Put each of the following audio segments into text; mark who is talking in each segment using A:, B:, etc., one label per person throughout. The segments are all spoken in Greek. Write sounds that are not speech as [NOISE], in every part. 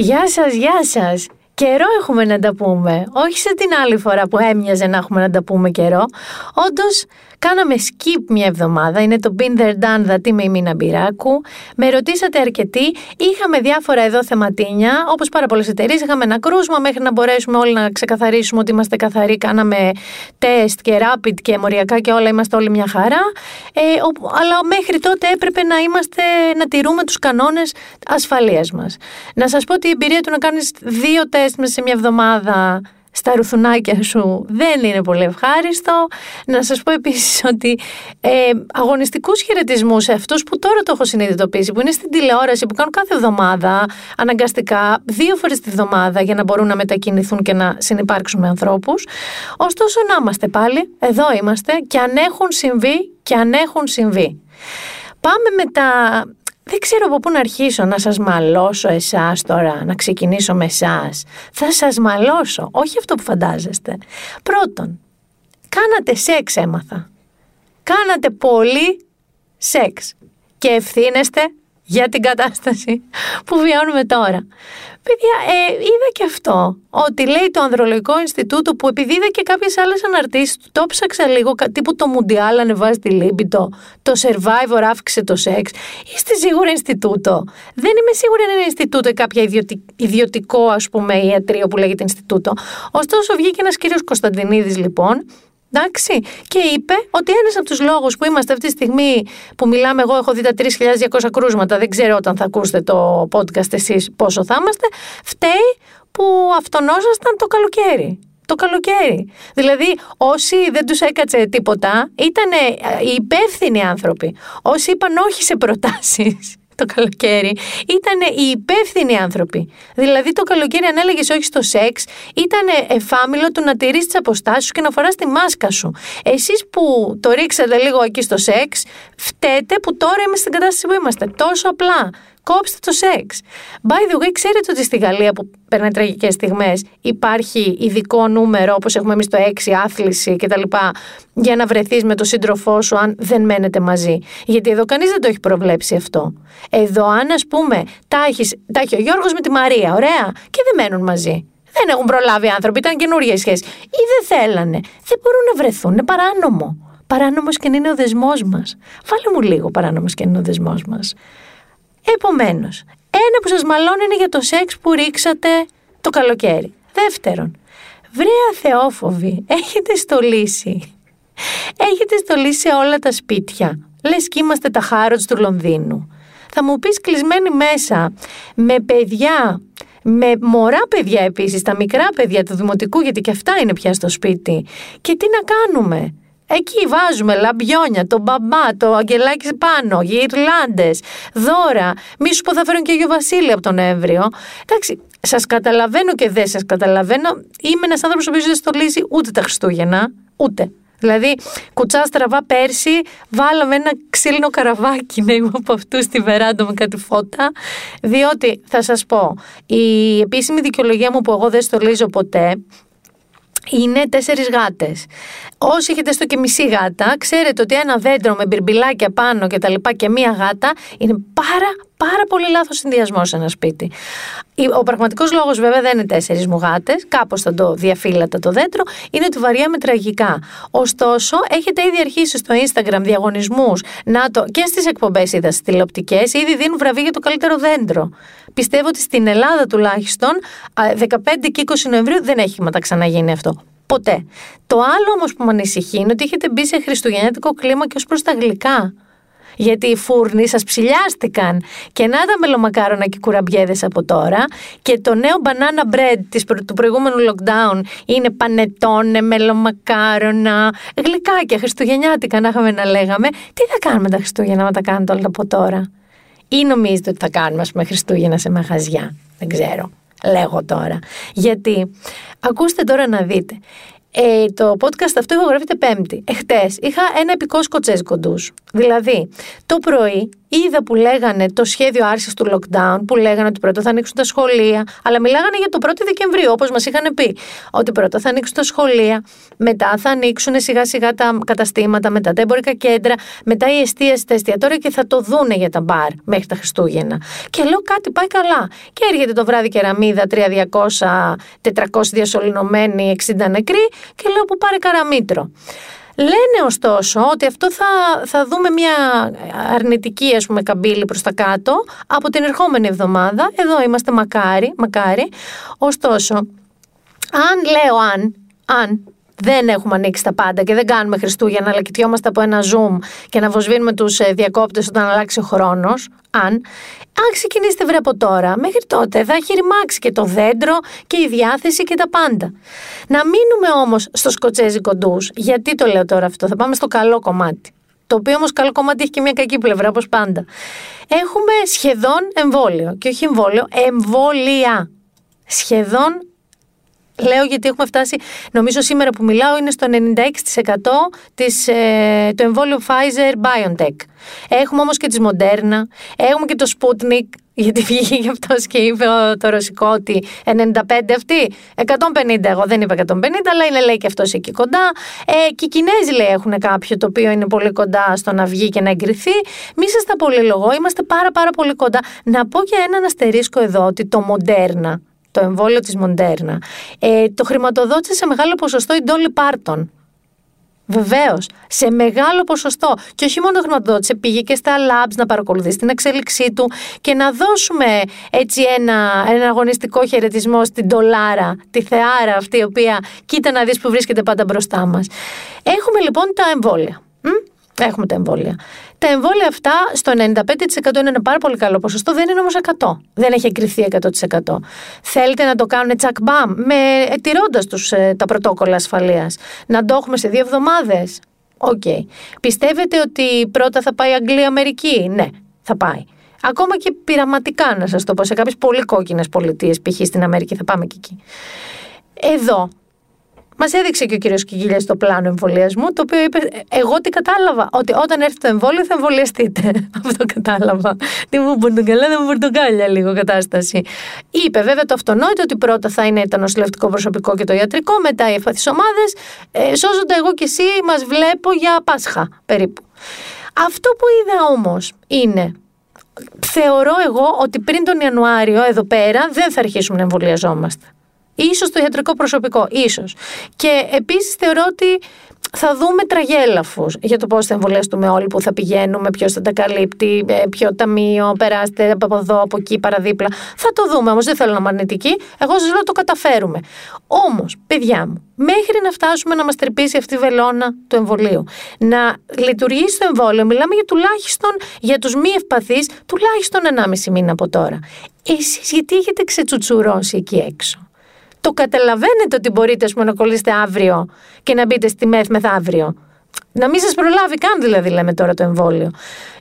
A: Γεια σας, γεια σας. Καιρό έχουμε να τα πούμε. Όχι σε την άλλη φορά που έμοιαζε να έχουμε να τα πούμε καιρό. Όντως, κάναμε skip μια εβδομάδα. Είναι το Been There Done That είμαι η Μίνα Μπυράκου. Με ρωτήσατε αρκετοί. Είχαμε διάφορα εδώ θεματίνια. Όπως πάρα πολλές εταιρείες, είχαμε ένα κρούσμα μέχρι να μπορέσουμε όλοι να ξεκαθαρίσουμε ότι είμαστε καθαροί. Κάναμε τεστ και rapid και μοριακά και όλα. Είμαστε όλοι μια χαρά. Ε, αλλά μέχρι τότε έπρεπε να είμαστε να τηρούμε τους κανόνες ασφαλείας μας. Να σας πω ότι η εμπειρία του να κάνεις δύο τεστ μέσα σε μια εβδομάδα στα ρουθουνάκια σου δεν είναι πολύ ευχάριστο. Να σας πω επίσης ότι ε, αγωνιστικούς χαιρετισμούς σε αυτούς που τώρα το έχω συνειδητοποιήσει, που είναι στην τηλεόραση, που κάνουν κάθε εβδομάδα αναγκαστικά δύο φορές τη εβδομάδα για να μπορούν να μετακινηθούν και να συνεπάρξουν με ανθρώπους. Ωστόσο να είμαστε πάλι, εδώ είμαστε και αν έχουν συμβεί και αν έχουν συμβεί. Πάμε με τα δεν ξέρω από πού να αρχίσω να σας μαλώσω εσάς τώρα, να ξεκινήσω με εσάς. Θα σας μαλώσω, όχι αυτό που φαντάζεστε. Πρώτον, κάνατε σεξ έμαθα. Κάνατε πολύ σεξ και ευθύνεστε για την κατάσταση που βιώνουμε τώρα. Παιδιά, ε, είδα και αυτό. Ότι λέει το Ανδρολογικό Ινστιτούτο που επειδή είδα και κάποιες άλλες αναρτήσεις του, το ψάξα λίγο. Τύπου το Μουντιάλ ανεβάζει τη λίμπητο, το Survivor αύξησε το σεξ. Είστε σίγουροι Ινστιτούτο; Δεν είμαι σίγουρη αν είναι Ινστιτούτο ή κάποια ιδιωτικό, ας πούμε, ιατρείο που λέγεται Ινστιτούτο. Ωστόσο, βγήκε ένας κύριος Κωνσταντινίδης, λοιπόν, Εντάξει. Και είπε ότι ένας από τους λόγους που είμαστε αυτή τη στιγμή που μιλάμε, εγώ έχω δει τα 3.200 κρούσματα, δεν ξέρω όταν θα ακούσετε το podcast εσείς πόσο θα είμαστε, φταίει που αυτονόσασταν το καλοκαίρι. Το καλοκαίρι. Δηλαδή, όσοι δεν τους έκατσε τίποτα, ήταν οι υπεύθυνοι άνθρωποι. Όσοι είπαν όχι σε προτάσεις το καλοκαίρι ήταν οι υπεύθυνοι άνθρωποι. Δηλαδή το καλοκαίρι, αν έλεγε όχι στο σεξ, ήταν εφάμιλο του να τηρείς τις αποστάσεις σου και να φοράς τη μάσκα σου. Εσείς που το ρίξατε λίγο εκεί στο σεξ, φταίτε που τώρα είμαστε στην κατάσταση που είμαστε. Τόσο απλά. Κόψτε το σεξ. By the way, ξέρετε ότι στη Γαλλία που περνάει τραγικές στιγμές υπάρχει ειδικό νούμερο, όπως έχουμε εμείς το 6, άθληση κτλ., για να βρεθείς με τον σύντροφό σου αν δεν μένετε μαζί. Γιατί εδώ κανείς δεν το έχει προβλέψει αυτό. Εδώ, αν ας πούμε, τα, έχεις, τα έχει ο Γιώργος με τη Μαρία, ωραία, και δεν μένουν μαζί. Δεν έχουν προλάβει άνθρωποι, ήταν καινούργια σχέση. Ή δεν θέλανε. Δεν μπορούν να βρεθούν. Είναι παράνομο. Παράνομος και είναι ο δεσμός μας. Βάλε μου λίγο παράνομος και είναι ο δεσμός μας. Επομένως, ένα που σας μαλώνει είναι για το σεξ που ρίξατε το καλοκαίρι. Δεύτερον, βρέα θεόφοβοι, έχετε στολίσει. Έχετε στολίσει σε όλα τα σπίτια. Λες και είμαστε τα χάροτς του Λονδίνου. Θα μου πεις κλεισμένοι μέσα, με παιδιά, με μωρά παιδιά επίσης, τα μικρά παιδιά του δημοτικού, γιατί και αυτά είναι πια στο σπίτι. Και τι να κάνουμε; Εκεί βάζουμε λαμπιόνια, το μπαμπά, το αγγελάκι πάνω, γυρλάντε, δώρα. Μη σου πω θα φέρουν και Αγιο Βασίλειο από τον Νοέμβριο. Εντάξει, σας καταλαβαίνω και δεν σας καταλαβαίνω. Είμαι ένας άνθρωπος ο οποίος δεν στολίζει ούτε τα Χριστούγεννα. Ούτε. Δηλαδή, κουτσά στραβά πέρσι, βάλαμε ένα ξύλινο καραβάκι να είμαι από αυτούς στη βεράντα με κάτι φώτα. Διότι, θα σας πω, η επίσημη δικαιολογία μου που εγώ δεν στολίζω ποτέ είναι τέσσερις γάτες. Όσοι έχετε στο και μισή γάτα, ξέρετε ότι ένα δέντρο με μπιρμπιλάκια πάνω και τα λοιπά και μία γάτα είναι πάρα πάρα πολύ λάθος συνδυασμός σε ένα σπίτι. Ο πραγματικός λόγος, βέβαια, δεν είναι τέσσερις μου γάτες, κάπως θα το διαφύλατα το δέντρο, είναι ότι βαριάμε τραγικά. Ωστόσο, έχετε ήδη αρχίσει στο Instagram διαγωνισμούς και στις εκπομπές είδα στις τηλεοπτικές, ήδη δίνουν βραβεία για το καλύτερο δέντρο. Πιστεύω ότι στην Ελλάδα τουλάχιστον 15 και 20 Νοεμβρίου δεν έχει ξαναγίνει αυτό. Ποτέ. Το άλλο όμως που με ανησυχεί είναι ότι έχετε μπει σε χριστουγεννιάτικο κλίμα και ως προς τα γλυκά γιατί οι φούρνοι σας ψηλιάστηκαν και να τα μελομακάρονα και κουραμπιέδες από τώρα και το νέο banana bread της, του προηγούμενου lockdown είναι πανετόνε, μελομακάρονα, γλυκάκια, χριστουγεννιάτικα να είχαμε να λέγαμε. Τι θα κάνουμε τα Χριστούγεννα να τα κάνετε όλα από τώρα; Ή νομίζετε ότι θα κάνουμε ας πούμε Χριστούγεννα σε μαγαζιά; Δεν ξέρω. Λέγω τώρα. Γιατί, ακούστε τώρα να δείτε, Ε, το podcast αυτό ηχογραφείται Πέμπτη. Εχθές είχα ένα επικό σκοτσέζικο ντους. Δηλαδή, το πρωί είδα που λέγανε το σχέδιο άρσης του lockdown, που λέγανε ότι πρώτα θα ανοίξουν τα σχολεία, αλλά μιλάγανε για το 1η Δεκεμβρίου, όπως μας είχαν πει. Ότι πρώτα θα ανοίξουν τα σχολεία, μετά θα ανοίξουν σιγά σιγά τα καταστήματα, μετά τα εμπορικά κέντρα, μετά η εστίαση, τα εστιατόρια και θα το δούνε για τα μπαρ μέχρι τα Χριστούγεννα. Και λέω κάτι πάει καλά. Και έρχεται το βράδυ κεραμίδα 300, 400 διασωληνωμένοι, 60 νεκροί και λέω που πάρει καραμίτρο. Λένε ωστόσο ότι αυτό θα, θα δούμε μια αρνητική ας πούμε καμπύλη προς τα κάτω από την ερχόμενη εβδομάδα. Εδώ είμαστε μακάρι, μακάρι. Ωστόσο, αν λέω αν, αν δεν έχουμε ανοίξει τα πάντα και δεν κάνουμε Χριστούγεννα, αλλά κοιτιόμαστε από ένα Zoom και να βοσβήνουμε τους ε, διακόπτες όταν αλλάξει ο χρόνος. Αν, αν ξεκινήσετε βρε από τώρα, μέχρι τότε θα έχει ρημάξει και το δέντρο και η διάθεση και τα πάντα. Να μείνουμε όμως στο σκοτσέζικο ντου. Γιατί το λέω τώρα αυτό, θα πάμε στο καλό κομμάτι. Το οποίο όμως καλό κομμάτι έχει και μια κακή πλευρά, όπως πάντα. Έχουμε σχεδόν εμβόλιο. Και όχι εμβόλιο, εμβόλια. Σχεδόν Λέω γιατί έχουμε φτάσει, νομίζω σήμερα που μιλάω, είναι στο 96% της, ε, το εμβόλιο Pfizer-BioNTech. Έχουμε όμως και της Moderna, έχουμε και το Sputnik, γιατί βγήκε γι' αυτός και είπε το ρωσικό ότι 95 αυτή, 150 εγώ δεν είπα 150, αλλά είναι λέει και αυτός εκεί κοντά. Ε, και οι Κινέζοι λέει έχουν κάποιο το οποίο είναι πολύ κοντά στο να βγει και να εγκριθεί. Μη σας τα πολύ λογό, είμαστε πάρα πάρα πολύ κοντά. Να πω για έναν αστερίσκο εδώ ότι το Moderna, το εμβόλιο της Μοντέρνα, ε, το χρηματοδότησε σε μεγάλο ποσοστό η Ντόλι Πάρτον. Βεβαίως, σε μεγάλο ποσοστό. Και όχι μόνο χρηματοδότησε, πήγε και στα labs να παρακολουθήσει την εξέλιξή του και να δώσουμε έτσι ένα, ένα αγωνιστικό χαιρετισμό στην Ντολάρα, τη θεάρα αυτή, η οποία κοίτα να δεις που βρίσκεται πάντα μπροστά μας. Έχουμε λοιπόν τα εμβόλια. Έχουμε τα εμβόλια. Τα εμβόλια αυτά στο 95% είναι ένα πάρα πολύ καλό ποσοστό, δεν είναι όμως 100. Δεν έχει εγκριθεί 100%. Θέλετε να το κάνουν τσακ μπαμ, με τηρώντας ε, τα πρωτόκολλα ασφαλείας. Να το έχουμε σε δύο εβδομάδες. Οκ. Okay. Πιστεύετε ότι πρώτα θα πάει Αγγλία-Αμερική. Ναι, θα πάει. Ακόμα και πειραματικά, να σας το πω, σε κάποιες πολύ κόκκινες πολιτείες, π.χ. στην Αμερική, θα πάμε και εκεί. Εδώ Μας έδειξε και ο κύριος Κιγίλια το πλάνο εμβολιασμού, το οποίο είπε: Εγώ τι κατάλαβα, ότι όταν έρθει το εμβόλιο θα εμβολιαστείτε. [LAUGHS] Αυτό κατάλαβα. Τι μου καλά, δεν μου πορτοκάλια λίγο κατάσταση. Είπε βέβαια το αυτονόητο ότι πρώτα θα είναι το νοσηλευτικό προσωπικό και το ιατρικό, μετά οι ευπαθείς ομάδες. Ε, σώζοντα εγώ και εσύ, μας βλέπω για Πάσχα περίπου. Αυτό που είδα όμως είναι θεωρώ εγώ ότι πριν τον Ιανουάριο εδώ πέρα δεν θα αρχίσουμε να εμβολιαζόμαστε. Ίσως το ιατρικό προσωπικό, ίσως. Και επίσης θεωρώ ότι θα δούμε τραγέλαφους για το πώς θα εμβολιαστούμε όλοι που θα πηγαίνουμε, ποιος θα τα καλύπτει, ε, ποιο ταμείο, περάστε από εδώ, από εκεί, παραδίπλα. Θα το δούμε όμως, δεν θέλω να είμαι αρνητική. Εγώ σας λέω το καταφέρουμε. Όμως, παιδιά μου, μέχρι να φτάσουμε να μας τρυπήσει αυτή η βελόνα του εμβολίου, να λειτουργήσει το εμβόλιο, μιλάμε για τουλάχιστον για τους μη ευπαθείς, τουλάχιστον 1,5 μήνα από τώρα. Εσείς γιατί έχετε ξετσουτσουρώσει εκεί έξω; Το καταλαβαίνετε ότι μπορείτε πούμε, να κολλήσετε αύριο και να μπείτε στη ΜΕΘ μεθαύριο. Να μην σας προλάβει καν δηλαδή, λέμε τώρα το εμβόλιο.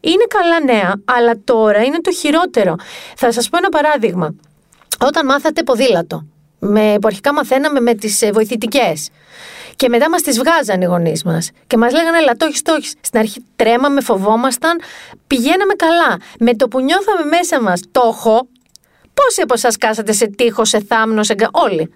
A: Είναι καλά νέα, αλλά τώρα είναι το χειρότερο. Θα σας πω ένα παράδειγμα. Όταν μάθατε ποδήλατο, με, που αρχικά μαθαίναμε με τις ε, βοηθητικές. Και μετά μας τις βγάζαν οι γονείς μας. Και μας λέγανε, Ελά, το έχεις, το έχεις. Στην αρχή τρέμαμε, φοβόμασταν, πηγαίναμε καλά. Με το που νιώθαμε μέσα μας, το έχω, Πόσοι από εσάς κάσατε σε τείχο, σε θάμνο, σε Όλοι.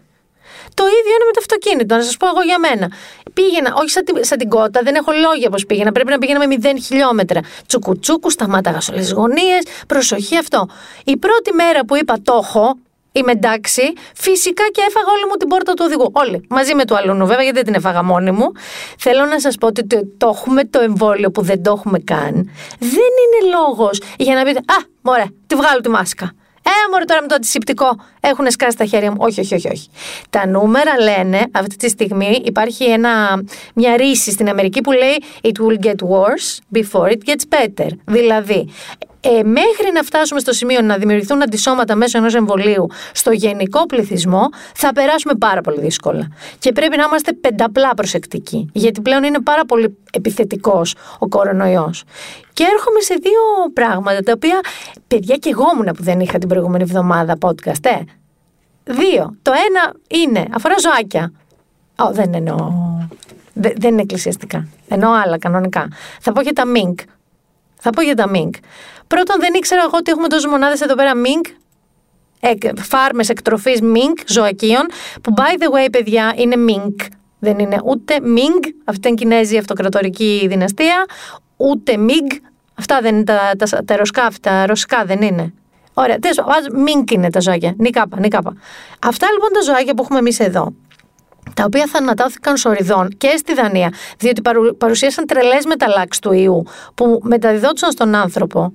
A: Το ίδιο είναι με το αυτοκίνητο, να σας πω εγώ για μένα. Πήγαινα, όχι σαν, σαν την κότα, δεν έχω λόγια πώς πήγαινα. Πρέπει να πήγαινα με 0 χιλιόμετρα. Τσουκουτσούκου, σταμάταγα σε όλε τι γωνίες. Προσοχή αυτό. Η πρώτη μέρα που είπα το έχω, είμαι εντάξει, φυσικά και έφαγα όλη μου την πόρτα του οδηγού. Όλοι. Μαζί με του αλλού, βέβαια, γιατί δεν την έφαγα μόνη μου. Θέλω να σας πω ότι το, το έχουμε το εμβόλιο που δεν το έχουμε καν. Δεν είναι λόγος για να πείτε Α, μωρέ, τη βγάλω τη μάσκα. Ε, μωρέ τώρα με το αντισηπτικό. Έχουν σκάσει τα χέρια μου. Όχι, όχι, όχι, όχι. Τα νούμερα λένε αυτή τη στιγμή υπάρχει ένα, μια ρίση στην Αμερική που λέει It will get worse before it gets better. Δηλαδή, ε, μέχρι να φτάσουμε στο σημείο να δημιουργηθούν αντισώματα μέσω ενός εμβολίου στο γενικό πληθυσμό, θα περάσουμε πάρα πολύ δύσκολα. Και πρέπει να είμαστε πενταπλά προσεκτικοί, γιατί πλέον είναι πάρα πολύ επιθετικός ο κορονοϊός. Και έρχομαι σε δύο πράγματα τα οποία, παιδιά, και εγώ ήμουν που δεν είχα την προηγούμενη εβδομάδα podcast, ε. Δύο. Το ένα είναι, αφορά ζωάκια. Ω, δεν εννοώ. Δε- δεν είναι εκκλησιαστικά. Εννοώ άλλα κανονικά. Θα πω για τα μίνκ. Θα πω για τα μίνκ. Πρώτον, δεν ήξερα εγώ ότι έχουμε τόσες μονάδες εδώ πέρα μίνκ. Φάρμες εκτροφής μίνκ ζωακίων. Που by the way, παιδιά, είναι μίνκ. Δεν είναι ούτε μίνγκ, αυτή είναι Κινέζη αυτοκρατορική δυναστεία, ούτε μίγ, αυτά δεν είναι τα, τα, τα, τα ροσκά, τα ρωσικά δεν είναι. Ωραία, τέλος πάντων, μίνκ είναι τα ζωάκια. Νικάπα, νικάπα. Αυτά λοιπόν τα ζωάκια που έχουμε εμείς εδώ, τα οποία θανατώθηκαν σοριδών και στη Δανία, διότι παρου- παρουσίασαν τρελές μεταλλάξεις του ιού που μεταδιδόντουσαν στον άνθρωπο.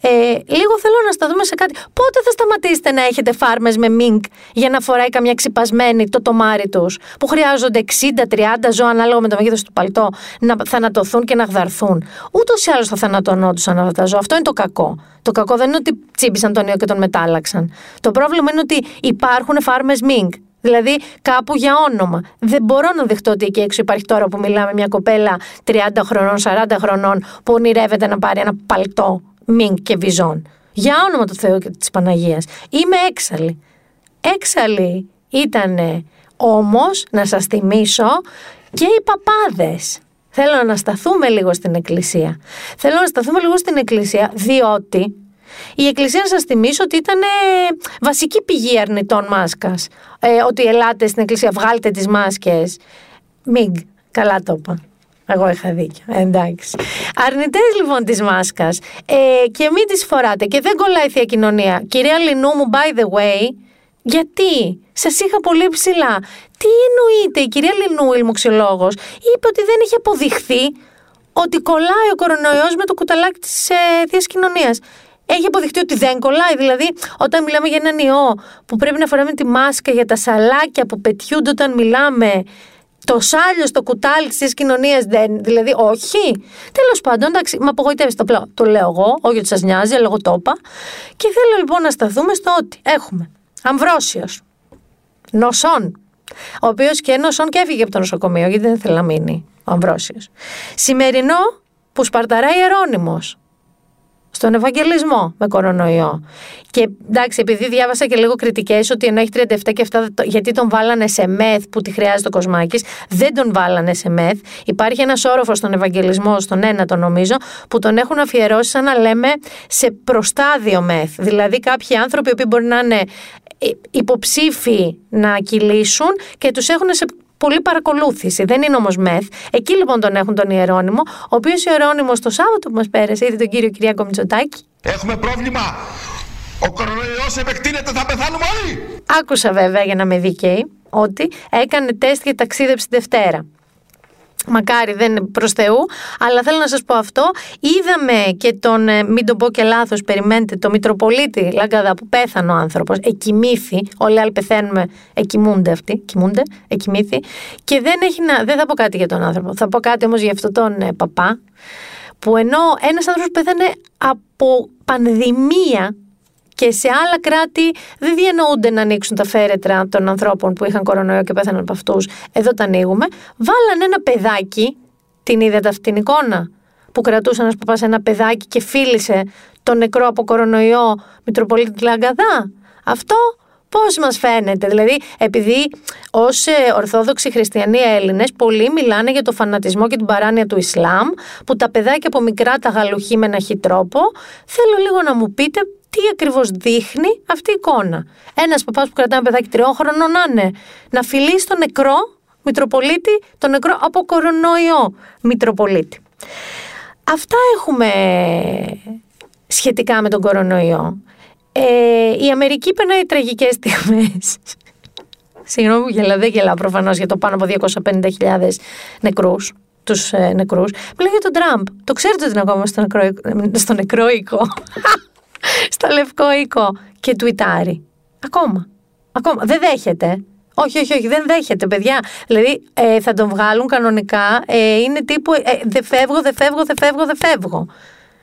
A: Ε, λίγο θέλω να σταθούμε σε κάτι. Πότε θα σταματήσετε να έχετε φάρμες με μίνκ για να φοράει καμιά ξυπασμένη το τομάρι τους, που χρειάζονται 60-30 ζώα ανάλογα με το μέγεθος του παλτό να θανατωθούν και να γδαρθούν. Ούτως ή άλλως θα θανατωνόντουσαν αυτά τα ζώα. Αυτό είναι το κακό. Το κακό δεν είναι ότι τσίμπησαν τον ιό και τον μετάλλαξαν. Το πρόβλημα είναι ότι υπάρχουν φάρμες μίνκ. Δηλαδή κάπου για όνομα. Δεν μπορώ να δεχτώ ότι εκεί έξω υπάρχει τώρα που μιλάμε μια κοπέλα 30 χρονών, 40 χρονών που ονειρεύεται να πάρει ένα παλτό μίνκ και βιζόν. Για όνομα του Θεού και της Παναγίας. Είμαι έξαλλη. Έξαλλη ήτανε όμως, να σας θυμίσω, και οι παπάδες. Θέλω να σταθούμε λίγο στην Εκκλησία. Θέλω να σταθούμε λίγο στην Εκκλησία, διότι η Εκκλησία να σας θυμίσω ότι ήταν ε, βασική πηγή αρνητών μάσκας. Ε, ότι ελάτε στην Εκκλησία, βγάλτε τις μάσκες. Μιγκ, καλά το είπα. Εγώ είχα δίκιο. Ε, εντάξει. Αρνητές λοιπόν της μάσκας ε, και μην τις φοράτε και δεν κολλάει η θεία κοινωνία. Κυρία Λινού μου, by the way, γιατί; Σας είχα πολύ ψηλά. Τι εννοείται, η κυρία Λινού, η λοιμοξιολόγο, είπε ότι δεν έχει αποδειχθεί ότι κολλάει ο κορονοϊός με το κουταλάκι της ε, θείας κοινωνίας. Έχει αποδειχτεί ότι δεν κολλάει. Δηλαδή, όταν μιλάμε για έναν ιό που πρέπει να φοράμε τη μάσκα για τα σαλάκια που πετιούνται όταν μιλάμε, το σάλιο στο κουτάλι της κοινωνίας δεν. Δηλαδή, όχι. Τέλος πάντων, εντάξει, με απογοητεύεις το, πλέον. το λέω εγώ, όχι ότι σας νοιάζει, αλλά εγώ το είπα. Και θέλω λοιπόν να σταθούμε στο ότι έχουμε Αμβρόσιος, Νοσόν, ο οποίος και νοσόν και έφυγε από το νοσοκομείο, γιατί δεν θέλει να μείνει ο Αμβρόσιος. Σημερινό που σπαρταράει Ερώνυμος στον Ευαγγελισμό με κορονοϊό. Και εντάξει, επειδή διάβασα και λίγο κριτικές ότι ενώ έχει 37 και αυτά, γιατί τον βάλανε σε μεθ που τη χρειάζεται ο Κοσμάκης, δεν τον βάλανε σε μεθ. Υπάρχει ένας όροφος στον Ευαγγελισμό, στον ένα το νομίζω, που τον έχουν αφιερώσει σαν να λέμε σε προστάδιο μεθ. Δηλαδή κάποιοι άνθρωποι που μπορεί να είναι υποψήφοι να κυλήσουν και τους έχουν σε πολύ παρακολούθηση. Δεν είναι όμως μεθ. Εκεί λοιπόν τον έχουν τον Ιερώνυμο, ο οποίος Ιερώνυμος το Σάββατο που μας πέρασε, είδε τον κύριο Κυριάκο Μητσοτάκη.
B: Έχουμε πρόβλημα. Ο κορονοϊός επεκτείνεται, θα πεθάνουμε όλοι.
A: Άκουσα βέβαια για να με δίκαιη ότι έκανε τεστ και ταξίδεψε τη Δευτέρα. Μακάρι δεν είναι προς Θεού, αλλά θέλω να σας πω αυτό. Είδαμε και τον, μην το πω και λάθος, περιμένετε, το Μητροπολίτη Λαγκαδά που πέθανε ο άνθρωπος, εκοιμήθη, όλοι οι άλλοι πεθαίνουμε, εκοιμούνται αυτοί, κοιμούνται, εκοιμήθη. Και δεν, έχει να, δεν θα πω κάτι για τον άνθρωπο, θα πω κάτι όμως για αυτόν τον ε, παπά, που ενώ ένας άνθρωπος πέθανε από πανδημία και σε άλλα κράτη δεν διανοούνται να ανοίξουν τα φέρετρα των ανθρώπων που είχαν κορονοϊό και πέθαναν από αυτούς. Εδώ τα ανοίγουμε. Βάλανε ένα παιδάκι, την είδατε αυτή την εικόνα, που κρατούσε ένας παπάς ένα παιδάκι και φίλησε τον νεκρό από κορονοϊό Μητροπολίτη Λαγκαδά. Αυτό Πώς μας φαίνεται, δηλαδή, επειδή ως Ορθόδοξοι Χριστιανοί Έλληνες, πολλοί μιλάνε για το φανατισμό και την παράνοια του Ισλάμ, που τα παιδάκια από μικρά τα γαλουχεί με ένα χι τρόπο. Θέλω λίγο να μου πείτε τι ακριβώς δείχνει αυτή η εικόνα. Ένας παπάς που κρατάει ένα παιδάκι τριών χρονών να είναι να φιλήσει τον νεκρό Μητροπολίτη, τον νεκρό από κορονοϊό Μητροπολίτη. Αυτά έχουμε σχετικά με τον κορονοϊό. Ε, η Αμερική περνάει τραγικές στιγμές. Συγγνώμη που γελάω, δεν γελάω προφανώς για το πάνω από 250.000 νεκρούς, τους ε, νεκρούς. Μιλάω για τον Τραμπ. Το ξέρετε ότι είναι ακόμα στο νεκρό, στο νεκρό οίκο. Στο λευκό οίκο. Και τουιτάρει. Ακόμα. Ακόμα. Δεν δέχεται. Όχι, όχι, όχι, δεν δέχεται, παιδιά. Δηλαδή ε, θα τον βγάλουν κανονικά. Ε, είναι τύπου ε, δεν φεύγω, δεν φεύγω, δεν φεύγω, δεν φεύγω.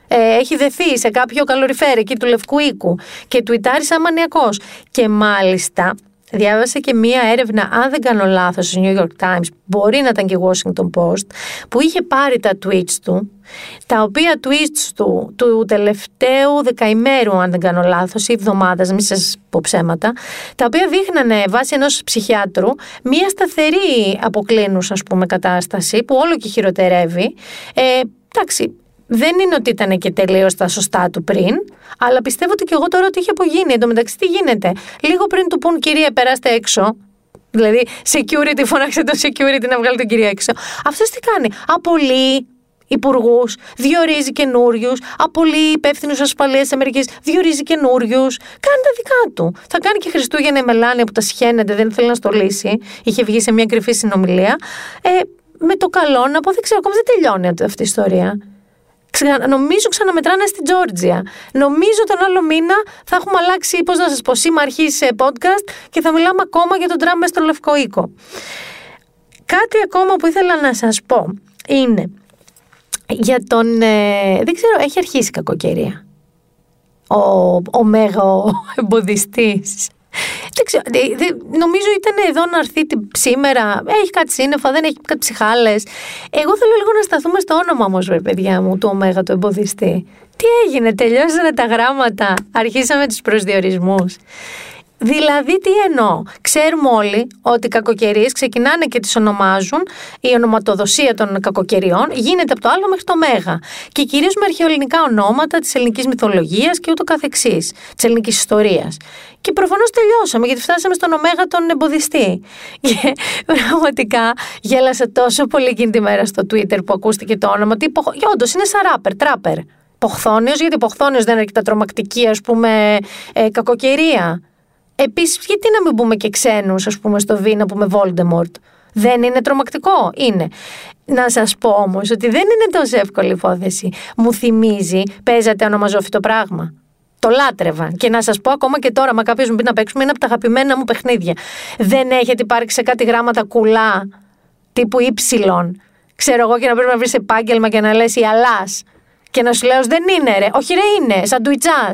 A: Ε, έχει δεθεί σε κάποιο καλοριφέρ εκεί του Λευκού Οίκου και τουιτάρει σαν μανιακός. Και μάλιστα διάβασα και μία έρευνα, αν δεν κάνω λάθος, στο New York Times, μπορεί να ήταν και Washington Post, που είχε πάρει τα tweets του, τα οποία tweets του, του τελευταίου δεκαημέρου, αν δεν κάνω λάθος, ή εβδομάδας, μην σας πω ψέματα, τα οποία δείχνανε βάσει ενός ψυχιάτρου μία σταθερή αποκλίνους, ας πούμε, κατάσταση, που όλο και χειροτερεύει. Ε, εντάξει, δεν είναι ότι ήταν και τελείως τα σωστά του πριν, αλλά πιστεύω ότι και εγώ τώρα ότι είχε απογίνει. Εν τω μεταξύ, τι γίνεται; Λίγο πριν του πούν, κυρία, περάστε έξω. Δηλαδή, security, φώναξε το security να βγάλει τον κύριο έξω. Αυτός τι κάνει; Απολύει υπουργούς, διορίζει καινούριους, απολύει υπεύθυνους ασφαλείας Αμερικής, διορίζει καινούριους. Κάνει τα δικά του. Θα κάνει και Χριστούγεννα η Μελάνια που τα σχένεται, δεν θέλει να στολίσει. Είχε βγει σε μια κρυφή συνομιλία. Ε, με το καλό να πω, δεν ξέρω, ακόμα δεν τελειώνει αυτή η ιστορία. Νομίζω ξαναμετράνε στην Τζόρτζια. Νομίζω τον άλλο μήνα θα έχουμε αλλάξει, πώς να σας πω, σήμα αρχής σε podcast και θα μιλάμε ακόμα για τον Τραμπ στο Λευκό Οίκο. Κάτι ακόμα που ήθελα να σας πω είναι για τον, ε, δεν ξέρω, έχει αρχίσει η κακοκαιρία. Ο, ο μέγα ο εμποδιστής δεν ξέρω, νομίζω ήταν εδώ να έρθει σήμερα. Έχει κάτι σύννεφα, δεν έχει κάτι ψυχάλες. Εγώ θέλω λίγο να σταθούμε στο όνομα όμως, παιδιά μου, του Ωμέγα, του εμποδιστή. Τι έγινε, τελειώσανε τα γράμματα, αρχίσαμε τους προσδιορισμούς. Δηλαδή, τι εννοώ; Ξέρουμε όλοι ότι οι κακοκαιρίες ξεκινάνε και τις ονομάζουν. Η ονοματοδοσία των κακοκαιριών γίνεται από το άλλο μέχρι το μέγα. Και κυρίως με αρχαιοελληνικά ονόματα της ελληνικής μυθολογίας και ούτω καθεξής. Της ελληνικής ιστορίας. Και προφανώς τελειώσαμε, γιατί φτάσαμε στον Ωμέγα τον εμποδιστή. [LAUGHS] Και πραγματικά γέλασα τόσο πολύ εκείνη τη μέρα στο Twitter που ακούστηκε το όνομα. Τι όντως είναι σαν ράπερ, τράπερ. Ποχθόνιος, γιατί ποχθόνιος δεν είναι αρκετά τρομακτική, ας πούμε, ε, κακοκαιρία. Επίσης, γιατί να μην πούμε και ξένους, ας πούμε, στο Β να πούμε Voldemort; Δεν είναι τρομακτικό, είναι. Να σας πω όμως ότι δεν είναι τόσο εύκολη υπόθεση. Μου θυμίζει, παίζατε ονομαζόφυτο πράγμα. Το λάτρευα. Και να σας πω ακόμα και τώρα, μα κάποιος μου πει να παίξουμε, είναι από τα αγαπημένα μου παιχνίδια. Δεν έχετε υπάρξει σε κάτι γράμματα κουλά, τύπου ύψιλον. Ξέρω εγώ και να πρέπει να βρεις επάγγελμα και να λες η αλά. Και να σου λέω, δεν είναι ρε. Όχι, ρε είναι, σαν τουιτσά.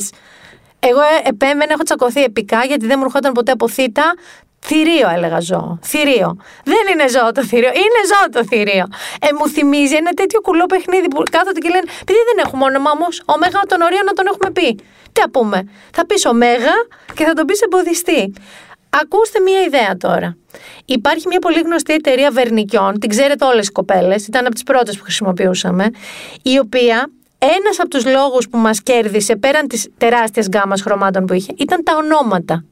A: Εγώ ε, επέμενα, έχω τσακωθεί επικά γιατί δεν μου ερχόταν ποτέ από θήτα. Θηρίο έλεγα ζώο. Θηρίο. Δεν είναι ζώο το θηρίο. Είναι ζώο το θηρίο. Ε, μου θυμίζει ένα τέτοιο κουλό παιχνίδι που κάθονται και λένε Επειδή δεν έχουμε όνομα όμως, ο Μέγα τον Ορίο να τον έχουμε πει. Τι θα πούμε. Θα πεις Ωμέγα και θα τον πεις εμποδιστή. Ακούστε μία ιδέα τώρα. Υπάρχει μια πολύ γνωστή εταιρεία βερνικιών, την ξέρετε όλες οι κοπέλες, ήταν από τις πρώτες που χρησιμοποιούσαμε, η οποία ένας από τους λόγους που μας κέρδισε πέραν της τεράστιας γκάμας χρωμάτων που είχε ήταν τα ονόματα.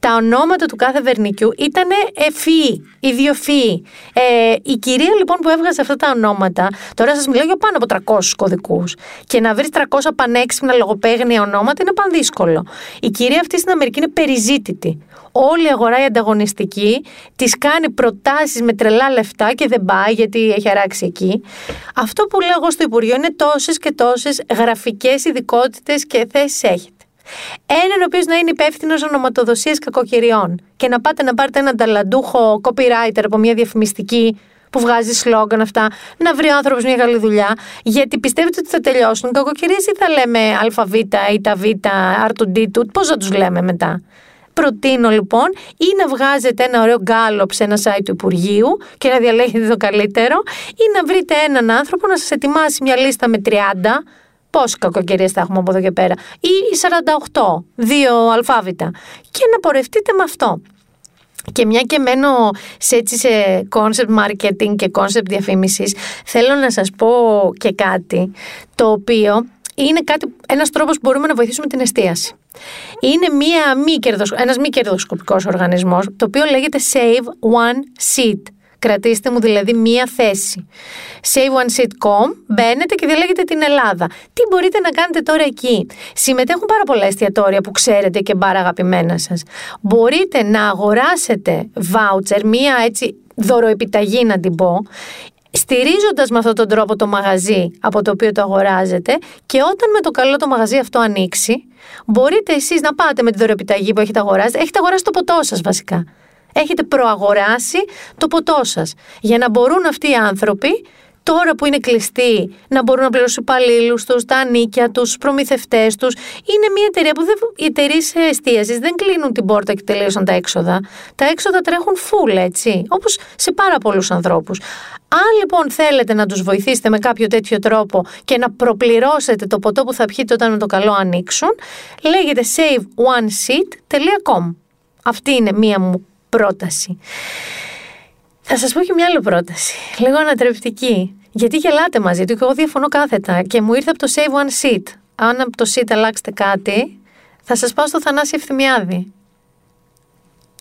A: Τα ονόματα του κάθε βερνικιού ήταν ευφυή, ιδιοφυή. Ε, η κυρία λοιπόν που έβγαζε αυτά τα ονόματα, τώρα σας μιλάω για πάνω από 300 κωδικούς και να βρεις 300 πανέξυπνα λογοπαίγνια ονόματα είναι πανδύσκολο. Η κυρία αυτή στην Αμερική είναι περιζήτητη όλη η αγορά η ανταγωνιστική τη κάνει προτάσει με τρελά λεφτά και δεν πάει γιατί έχει αράξει εκεί. Αυτό που λέω εγώ στο Υπουργείο είναι τόσε και τόσε γραφικέ ειδικότητε και θέσει έχετε. Έναν ο οποίος να είναι υπεύθυνο ονοματοδοσία κακοκαιριών και να πάτε να πάρετε έναν ταλαντούχο copywriter από μια διαφημιστική που βγάζει σλόγκαν αυτά, να βρει ο άνθρωπο μια καλή δουλειά, γιατί πιστεύετε ότι θα τελειώσουν οι κακοκαιρίες ή θα λέμε ΑΒ ή τα Β, R2D2, πώς θα τους λέμε μετά. Προτείνω λοιπόν ή να βγάζετε ένα ωραίο γκάλωπ σε ένα site του Υπουργείου και να διαλέγετε το καλύτερο, ή να βρείτε έναν άνθρωπο να σας ετοιμάσει μια λίστα με 30 Πόσε κακοκαιρίε θα έχουμε από εδώ και πέρα, ή 48, δύο αλφάβητα, και να πορευτείτε με αυτό. Και μια και μένω σε έτσι σε concept marketing και concept διαφήμισης, θέλω να σας πω και κάτι το οποίο είναι κάτι, ένας τρόπος που μπορούμε να βοηθήσουμε την εστίαση. Είναι μία μη κερδος, ένας μη κερδοσκοπικός οργανισμός, το οποίο λέγεται Save One Seat. Κρατήστε μου δηλαδή μία θέση. SaveOneSeat.com μπαίνετε και διαλέγετε την Ελλάδα. Τι μπορείτε να κάνετε τώρα εκεί; Συμμετέχουν πάρα πολλά εστιατόρια που ξέρετε και μπάρα αγαπημένα σας. Μπορείτε να αγοράσετε voucher, μία έτσι δωροεπιταγή να την πω, στηρίζοντας με αυτόν τον τρόπο το μαγαζί από το οποίο το αγοράζετε και όταν με το καλό το μαγαζί αυτό ανοίξει, μπορείτε εσείς να πάτε με τη δωρεοπιταγή που έχετε αγοράσει. Έχετε αγοράσει το ποτό σας βασικά. Έχετε προαγοράσει το ποτό σας. Για να μπορούν αυτοί οι άνθρωποι τώρα που είναι κλειστοί να μπορούν να πληρώσουν υπαλλήλους τους, τα ανίκια τους, τους προμηθευτές τους. Είναι μια εταιρεία που δεν, οι εταιρείες εστίασης δεν κλείνουν την πόρτα και τελείωσαν τα έξοδα. Τα έξοδα τρέχουν full, έτσι. Όπως σε πάρα πολλούς ανθρώπους. Αν λοιπόν θέλετε να τους βοηθήσετε με κάποιο τέτοιο τρόπο και να προπληρώσετε το ποτό που θα πιείτε όταν με το καλό ανοίξουν, λέγεται saveoneseat.com. Αυτή είναι μία μου πρόταση. Θα σας πω και μια άλλη πρόταση, λίγο ανατρεπτική. Γιατί γελάτε μαζί του και εγώ διαφωνώ κάθετα και μου ήρθε από το Save One Seat. Αν από το seat αλλάξετε κάτι, θα σας πάω στο Θανάση Ευθυμιάδη.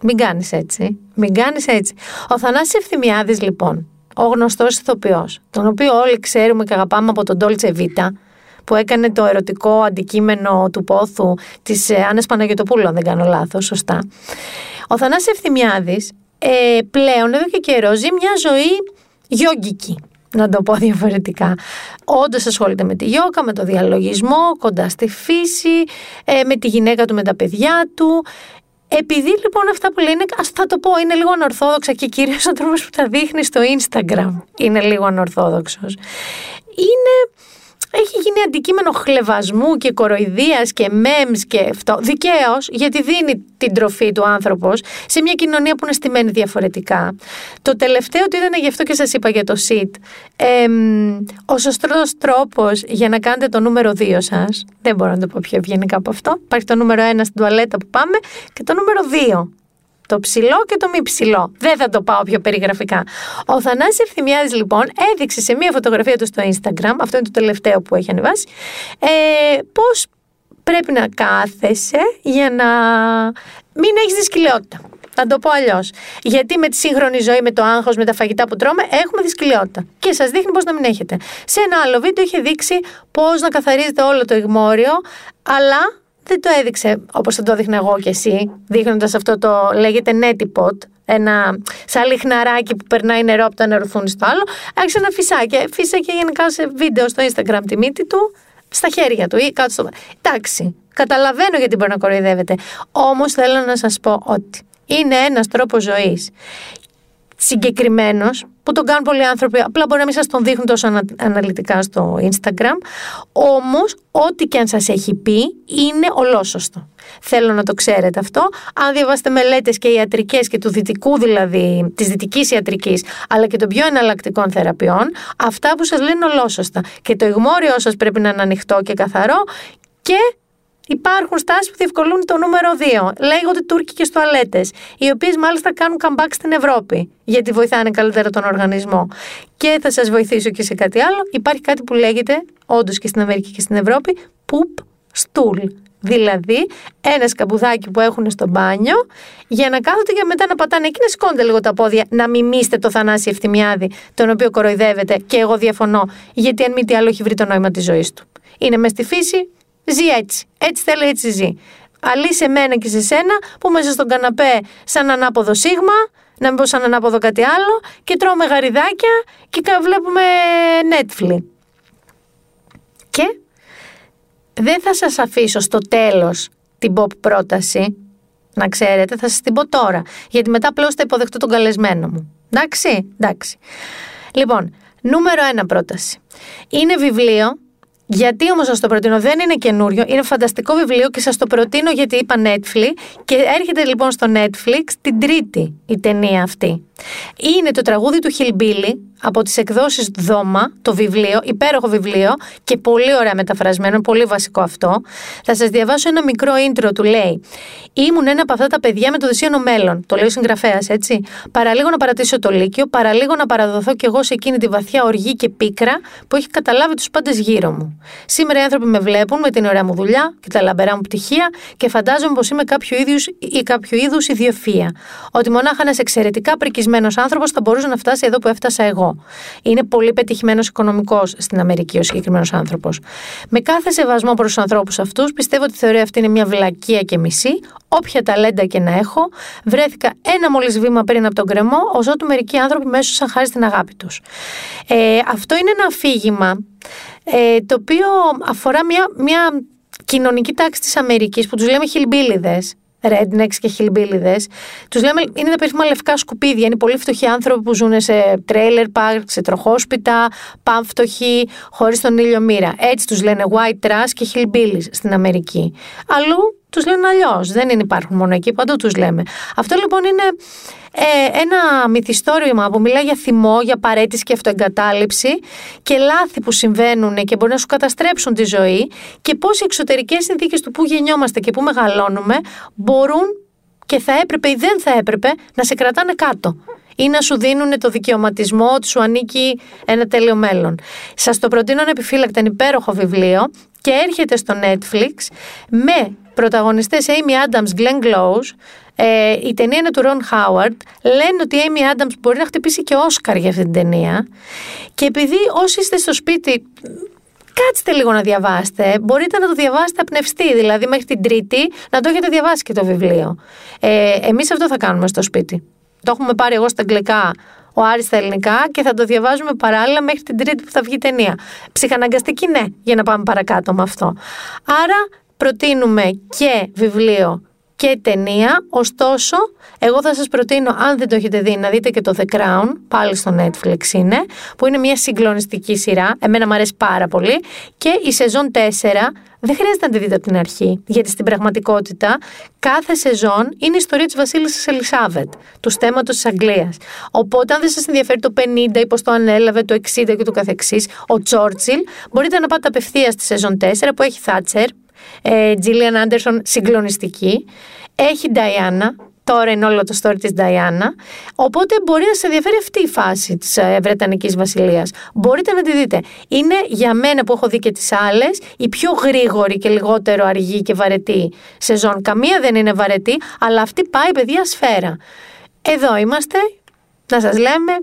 A: Μην κάνεις έτσι. Μην κάνεις έτσι. Ο Θανάσης Ευθυμιάδης λοιπόν ο γνωστός ηθοποιός, τον οποίο όλοι ξέρουμε και αγαπάμε από τον Dolce Vita, που έκανε το ερωτικό αντικείμενο του πόθου της ε, Άννα Παναγιοτοπούλου, αν δεν κάνω λάθος, σωστά. Ο Θανάσης Ευθυμιάδης ε, πλέον εδώ και καιρό ζει μια ζωή γιόγκικη να το πω διαφορετικά. Όντως ασχολείται με τη γιόκα, με το διαλογισμό, κοντά στη φύση, ε, με τη γυναίκα του, με τα παιδιά του. Επειδή λοιπόν αυτά που λένε, ας θα το πω, είναι λίγο ανορθόδοξα και κυρίως ο τρόπος που τα δείχνει στο Instagram είναι λίγο ανορθόδοξος. Είναι έχει γίνει αντικείμενο χλεβασμού και κοροϊδίας και memes και αυτό. Δικαίως, γιατί δίνει την τροφή του άνθρωπος σε μια κοινωνία που είναι στημένη διαφορετικά. Το τελευταίο τι ήταν γι' αυτό και σας είπα για το SIT. Ε, ο σωστός τρόπος για να κάνετε το νούμερο 2 σας, δεν μπορώ να το πω πιο ευγενικά από αυτό. Υπάρχει το νούμερο 1 στην τουαλέτα που πάμε και το νούμερο 2 το ψηλό και το μη ψηλό. Δεν θα το πάω πιο περιγραφικά. Ο Θανάσης Ευθυμιάδης λοιπόν έδειξε σε μία φωτογραφία του στο Instagram, αυτό είναι το τελευταίο που έχει ανεβάσει, ε, πώς πρέπει να κάθεσαι για να μην έχεις δυσκολιότητα. Να το πω αλλιώς. Γιατί με τη σύγχρονη ζωή, με το άγχος, με τα φαγητά που τρώμε, έχουμε δυσκολιότητα. Και σας δείχνει πώς να μην έχετε. Σε ένα άλλο βίντεο είχε δείξει πώς να καθαρίζετε όλο το ηγμόριο, αλλά δεν το έδειξε όπως θα το έδειχνα εγώ και εσύ, δείχνοντας αυτό το λέγεται neti pot, ένα σαν λιχναράκι που περνάει νερό από το ένα ρουθούνι στο άλλο. Άρχισε ένα φυσάκι. Φύσακε γενικά σε βίντεο στο Instagram τη μύτη του, στα χέρια του ή κάτω στο. Εντάξει, καταλαβαίνω γιατί μπορεί να κοροϊδεύετε. Όμως θέλω να σας πω ότι είναι ένας τρόπος ζωής συγκεκριμένος, που τον κάνουν πολλοί άνθρωποι, απλά μπορεί να μην σας τον δείχνουν τόσο αναλυτικά στο Instagram. Όμως, ό,τι και αν σας έχει πει, είναι ολόσωστο. Θέλω να το ξέρετε αυτό. Αν διαβάσετε μελέτες και ιατρικές και του δυτικού δηλαδή, της δυτικής ιατρικής, αλλά και των πιο εναλλακτικών θεραπείων, αυτά που σας λένε είναι ολόσωστα. Και το ηγμόριό σας πρέπει να είναι ανοιχτό και καθαρό και Υπάρχουν στάσεις που διευκολύνουν το νούμερο 2. Λέγονται τουρκικέ τουαλέτε, οι οποίες μάλιστα κάνουν comeback στην Ευρώπη, γιατί βοηθάνε καλύτερα τον οργανισμό. Και θα σας βοηθήσω και σε κάτι άλλο. Υπάρχει κάτι που λέγεται, όντως και στην Αμερική και στην Ευρώπη, poop stool. Δηλαδή, ένας σκαμπουδάκι που έχουν στο μπάνιο για να κάθονται και μετά να πατάνε εκεί να σηκώνετε λίγο τα πόδια, να μιμήσετε το Θανάση Ευθυμιάδη, τον οποίο κοροϊδεύετε και εγώ διαφωνώ, γιατί αν μη τι άλλο έχει βρει το νόημα της ζωής του. Είναι μες στη φύση, ζει έτσι. Έτσι θέλει, έτσι ζει. Αλλή σε μένα και σε σένα που μέσα στον καναπέ σαν ανάποδο σίγμα, να μην πω σαν ανάποδο κάτι άλλο και τρώμε γαριδάκια και βλέπουμε Netflix. Και δεν θα σας αφήσω στο τέλος την pop πρόταση, να ξέρετε, θα σας την πω τώρα, γιατί μετά απλώς θα υποδεχτώ τον καλεσμένο μου. Εντάξει, εντάξει. Λοιπόν, νούμερο ένα πρόταση. Είναι βιβλίο γιατί όμως σας το προτείνω, δεν είναι καινούριο, είναι φανταστικό βιβλίο και σας το προτείνω γιατί είπα Netflix και έρχεται λοιπόν στο Netflix την Τρίτη η ταινία αυτή. Είναι το τραγούδι του Χιλμπίλι από τις εκδόσεις Δώμα, το βιβλίο, υπέροχο βιβλίο και πολύ ωραία μεταφρασμένο, πολύ βασικό αυτό. Θα σας διαβάσω ένα μικρό intro του λέει «Ήμουν ένα από αυτά τα παιδιά με το δυσίωνο μέλλον», το λέει ο συγγραφέας έτσι. «Παραλίγο να παρατήσω το Λύκειο, παραλίγο να παραδοθώ κι εγώ σε εκείνη τη βαθιά οργή και πίκρα που έχει καταλάβει τους πάντες γύρω μου. Σήμερα οι άνθρωποι με βλέπουν με την ωραία μου δουλειά και τα λαμπερά μου πτυχία και φαντάζομαι πως είμαι κάποιο είδους ή κάποιο είδους ιδιοφία. Ότι μονάχα ένας εξαιρετικά πρικισμένος άνθρωπος θα μπορούσε να φτάσει εδώ που έφτασα εγώ. Είναι πολύ πετυχημένος οικονομικός στην Αμερική ο συγκεκριμένος άνθρωπος. Με κάθε σεβασμό προς τους ανθρώπους αυτούς, πιστεύω ότι η θεωρία αυτή είναι μια βλακεία και μισή. Όποια ταλέντα και να έχω, βρέθηκα ένα μόλις βήμα πριν από τον κρεμό, ως ότου μερικοί άνθρωποι μέσω σαν χάρη στην αγάπη τους. Ε, αυτό είναι ένα αφήγημα ε, το οποίο αφορά μια, μια κοινωνική τάξη της Αμερικής που τους λέμε χιλμπίλιδες rednecks και χιλμπίλιδες. Τους λέμε, είναι τα περίφημα λευκά σκουπίδια, είναι πολύ φτωχοί άνθρωποι που ζουν σε trailer park, σε τροχόσπιτα, πανφτωχοί, χωρίς τον ήλιο μοίρα. Έτσι τους λένε white trash και hillbillies στην Αμερική. Αλλού τους λένε αλλιώς. Δεν είναι, υπάρχουν μόνο εκεί, παντού τους λέμε. Αυτό λοιπόν είναι ε, ένα μυθιστόρημα που μιλάει για θυμό, για παρέτηση και αυτοεγκατάλειψη και λάθη που συμβαίνουν και μπορεί να σου καταστρέψουν τη ζωή και πώς οι εξωτερικές συνθήκες του που γεννιόμαστε και που μεγαλώνουμε μπορούν και θα έπρεπε ή δεν θα έπρεπε να σε κρατάνε κάτω ή να σου δίνουν το δικαιωματισμό ότι σου ανήκει ένα τέλειο μέλλον. Σας το προτείνω επιφύλακτα, είναι υπέροχο βιβλίο και έρχεται στο Netflix με πρωταγωνιστές Amy Adams, Glenn Close, ε, η ταινία είναι του Ron Howard. Λένε ότι η Amy Adams μπορεί να χτυπήσει και Όσκαρ για αυτή την ταινία. Και επειδή όσοι είστε στο σπίτι, κάτσετε λίγο να διαβάσετε. Μπορείτε να το διαβάσετε απνευστή, δηλαδή μέχρι την Τρίτη να το έχετε διαβάσει και το βιβλίο. Ε, Εμείς αυτό θα κάνουμε στο σπίτι. Το έχουμε πάρει εγώ στα αγγλικά, ο Άρης στα ελληνικά και θα το διαβάζουμε παράλληλα μέχρι την Τρίτη που θα βγει η ταινία. Ψυχαναγκαστική, ναι, για να πάμε παρακάτω με αυτό. Άρα προτείνουμε και βιβλίο και ταινία. Ωστόσο, εγώ θα σας προτείνω, αν δεν το έχετε δει, να δείτε και το The Crown, πάλι στο Netflix είναι, που είναι μια συγκλονιστική σειρά. Εμένα μου αρέσει πάρα πολύ. Και η σεζόν 4 δεν χρειάζεται να τη δείτε από την αρχή, γιατί στην πραγματικότητα κάθε σεζόν είναι η ιστορία της Βασίλισσας Ελισάβετ, του στέματος της Αγγλίας. Οπότε, αν δεν σας ενδιαφέρει το 50 ή πώς το ανέλαβε, το 60 και το καθεξής, ο Τσόρτσιλ, μπορείτε να πάτε απευθείας στη σεζόν 4 που έχει Θάτσερ, Τζίλιαν Άντερσον συγκλονιστική. Έχει Νταϊάννα, τώρα είναι όλο το story της Νταϊάννα, οπότε μπορεί να σε ενδιαφέρει αυτή η φάση της ε, Βρετανικής Βασιλείας. Μπορείτε να τη δείτε. Είναι για μένα που έχω δει και τις άλλες η πιο γρήγορη και λιγότερο αργή και βαρετή σεζόν. Καμία δεν είναι βαρετή, αλλά αυτή πάει παιδιά σφαίρα. Εδώ είμαστε, να σας λέμε,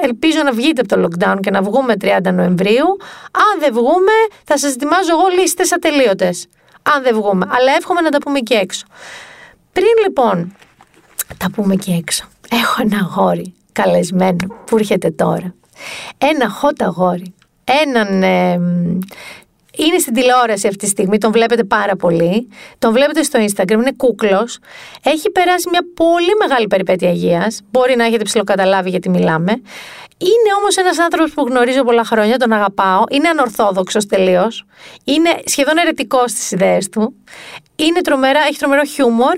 A: Ελπίζω να βγείτε από το lockdown και να βγούμε 30 Νοεμβρίου. Αν δεν βγούμε, θα σας ετοιμάζω εγώ λίστες ατελείωτες αν δεν βγούμε. Αλλά εύχομαι να τα πούμε και έξω. Πριν λοιπόν τα πούμε και έξω, έχω ένα αγόρι καλεσμένο που έρχεται τώρα. Ένα hot αγόρι. Έναν είναι στην τηλεόραση αυτή τη στιγμή, τον βλέπετε πάρα πολύ. Τον βλέπετε στο Instagram, είναι κούκλος. Έχει περάσει μια πολύ μεγάλη περιπέτεια υγείας. Μπορεί να έχετε ψηλοκαταλάβει γιατί μιλάμε. Είναι όμως ένας άνθρωπος που γνωρίζω πολλά χρόνια, τον αγαπάω. Είναι ανορθόδοξος τελείως. Είναι σχεδόν ερετικό στις ιδέες του. Είναι τρομερά, έχει τρομερό χιούμορ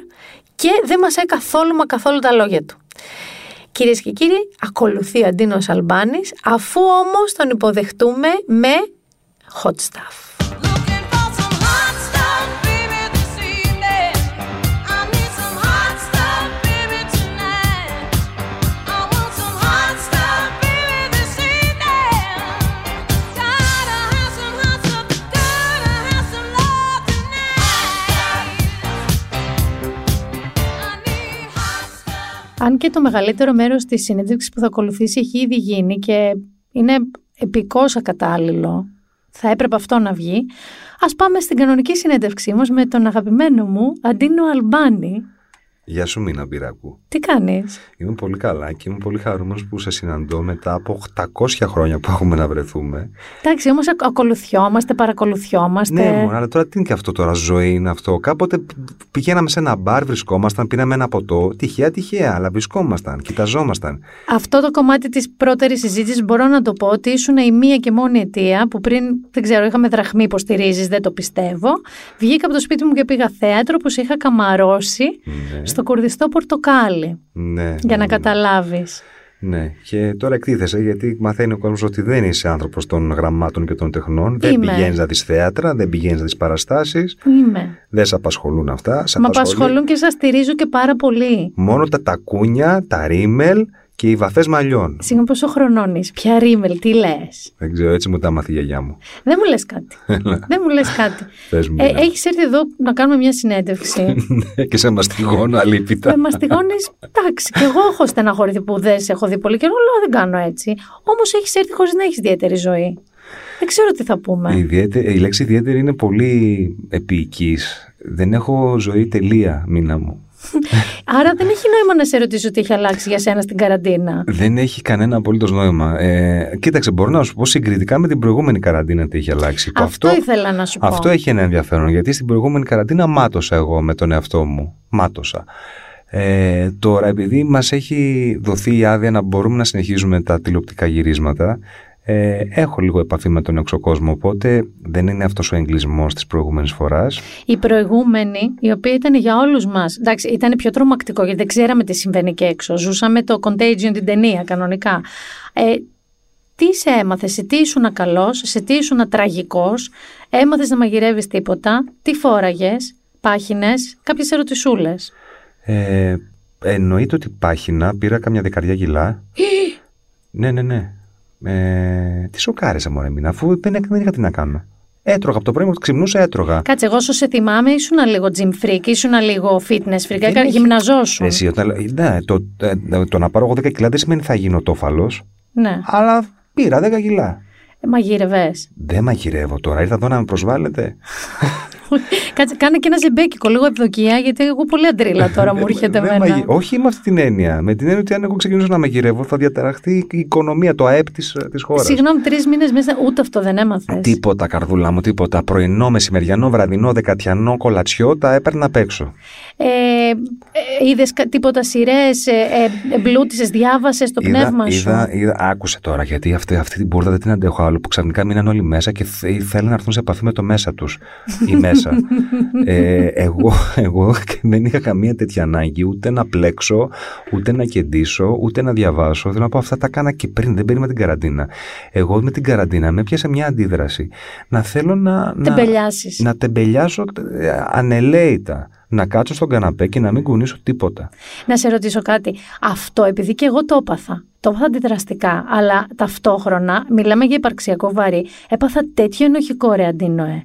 A: και δεν μας έχει καθόλου μα καθόλου τα λόγια του. Κυρίες και κύριοι, ακολουθεί ο Αντίνος Αλμπάνης, αφού όμως τον υποδεχτούμε με hot stuff. Αν και το μεγαλύτερο μέρος της συνέντευξης που θα ακολουθήσει έχει ήδη γίνει και είναι επικός ακατάλληλο, θα έπρεπε αυτό να βγει, ας πάμε στην κανονική συνέντευξή μας με τον αγαπημένο μου Αντίνο Αλμπάνη,
C: Γεια σου Μίνα Μπυράκου.
A: Τι κάνεις;
C: Είμαι πολύ καλά και είμαι πολύ χαρούμενος που σε συναντώ μετά από 800 χρόνια που έχουμε να βρεθούμε.
A: Εντάξει, όμως ακολουθιόμαστε, παρακολουθιόμαστε.
C: Ναι, μόνο, αλλά τώρα τι είναι και αυτό τώρα, ζωή είναι αυτό. Κάποτε πηγαίναμε σε ένα μπαρ, βρισκόμασταν, πήραμε ένα ποτό. Τυχαία, τυχαία, αλλά βρισκόμασταν, κοιταζόμασταν.
A: Αυτό το κομμάτι της πρώτερης συζήτησης μπορώ να το πω ότι ήσουν η μία και μόνη αιτία που πριν, δεν ξέρω, είχαμε δραχμή υποστηρίζεις, δεν το πιστεύω. Βγήκα από το σπίτι μου και πήγα θέατρο που σε είχα καμαρώσει. Ναι στο κουρδιστό πορτοκάλι.
C: Ναι.
A: Για να
C: ναι,
A: καταλάβεις.
C: Ναι, και τώρα εκτίθεσαι γιατί μαθαίνει ο κόσμος ότι δεν είσαι άνθρωπος των γραμμάτων και των τεχνών. Δεν πηγαίνεις να δεις θέατρα, δεν πηγαίνεις να δεις παραστάσεις.
A: Είμαι.
C: Δεν σε απασχολούν αυτά.
A: Μα απασχολούν και σας στηρίζω και πάρα πολύ.
C: Μόνο τα τακούνια, τα ρίμελ και οι βαφέ μαλλιών.
A: Συγγνώμη, πόσο χρονώνει, ποια ρίμελ, τι λες;
C: Δεν ξέρω, έτσι μου τα μάθει η γιαγιά μου.
A: Δεν μου λες κάτι. [LAUGHS] Δεν μου λες κάτι. [LAUGHS]
C: ε,
A: ναι. Έχεις έρθει εδώ να κάνουμε μια συνέντευξη. [LAUGHS]
C: Ναι, και σε μαστιγώνω αλήπητα.
A: Με μαστιγώνεις, εντάξει. Και εγώ έχω στεναχωρηθεί που δεν σε έχω δει πολύ καιρό, αλλά δεν κάνω έτσι. Όμως έχεις έρθει χωρίς να έχεις ιδιαίτερη ζωή. Δεν ξέρω τι θα πούμε.
C: Η, η λέξη ιδιαίτερη είναι πολύ επίοικης. Δεν έχω ζωή τελεία, μήνα μου. [LAUGHS]
A: Άρα δεν έχει νόημα να σε ρωτήσω τι έχει αλλάξει για σένα στην καραντίνα.
C: Δεν έχει κανένα απολύτως νόημα. Ε, κοίταξε, μπορώ να σου πω συγκριτικά με την προηγούμενη καραντίνα τι έχει αλλάξει.
A: Αυτό, αυτό ήθελα να σου πω.
C: Αυτό έχει ένα ενδιαφέρον γιατί στην προηγούμενη καραντίνα μάτωσα εγώ με τον εαυτό μου. Μάτωσα. Ε, τώρα, επειδή μας έχει δοθεί η άδεια να μπορούμε να συνεχίζουμε τα τηλεοπτικά γυρίσματα, ε, έχω λίγο επαφή με τον εξωκόσμο, οπότε δεν είναι αυτός ο εγκλισμός της προηγούμενης φοράς.
A: Η προηγούμενη, η οποία ήταν για όλους μας, εντάξει, ήταν πιο τρομακτικό γιατί δεν ξέραμε τι συμβαίνει και έξω. Ζούσαμε το Contagion την ταινία κανονικά. Ε, τι σε έμαθε, σε τι ήσουν καλός, σε τι ήσουν τραγικός, έμαθες να μαγειρεύεις τίποτα, τι φόραγες, πάχινες, κάποιες ερωτησούλες.
C: Ε, εννοείται ότι πάχινα, πήρα καμιά δεκαριά κιλά. [GASPS] ναι, ναι, ναι. Ε, τι σοκάρισα μωρέ μήνα, αφού δεν, δεν είχα τι να κάνω. Έτρωγα από το πρωί μου, ξυπνούσα, έτρωγα.
A: Κάτσε, εγώ όσο σε θυμάμαι, ήσουν λίγο gym freak, ήσουν λίγο fitness freak, έκανε γυμναζόσου.
C: Εσύ, όταν, ναι, το, το, το, να πάρω εγώ 10 κιλά δεν σημαίνει θα γίνω τόφαλος.
A: Ναι.
C: Αλλά πήρα 10 κιλά.
A: Ε, μαγειρευέ.
C: Δεν μαγειρεύω τώρα, ήρθα εδώ να με προσβάλλετε. [LAUGHS] [LAUGHS]
A: Κάτσε, κάνε και ένα ζεμπέκικο, λίγο ευδοκία, γιατί εγώ πολύ αντρίλα τώρα μου έρχεται εμένα.
C: Όχι με αυτή την έννοια. Με την έννοια ότι αν εγώ ξεκινήσω να μαγειρεύω, θα διαταραχθεί η οικονομία, το ΑΕΠ της χώρας.
A: Συγγνώμη, τρεις μήνες μέσα, ούτε αυτό δεν έμαθες.
C: Τίποτα, καρδούλα μου, τίποτα. Πρωινό, μεσημεριανό, βραδινό, δεκατιανό, κολατσιό, τα έπαιρνα απ' έξω.
A: Ε, ε, Είδες τίποτα σειρές, ε, ε, εμπλούτησες, διάβασες το πνεύμα
C: σου; Είδα, είδα, άκουσε τώρα, γιατί αυτή, αυτή την μπουρδα δεν την αντέχω άλλο που ξαφνικά μείναν όλοι μέσα και θέλουν να έρθουν σε επαφή με το μέσα τους. [LAUGHS] ή μέσα. ε, εγώ, εγώ δεν είχα καμία τέτοια ανάγκη ούτε να πλέξω, ούτε να κεντήσω, ούτε να διαβάσω. Θέλω να πω αυτά τα κάνα και πριν, δεν περίμενα την καραντίνα. Εγώ με την καραντίνα με έπιασε μια αντίδραση. Να θέλω να.
A: Να,
C: να τεμπελιάσω ε, ανελαίητα να κάτσω στον καναπέ και να μην κουνήσω τίποτα.
A: Να σε ρωτήσω κάτι. Αυτό επειδή και εγώ το έπαθα. Το έπαθα αντιδραστικά, αλλά ταυτόχρονα, μιλάμε για υπαρξιακό βαρύ, έπαθα τέτοιο ενοχικό ρε αντίνοε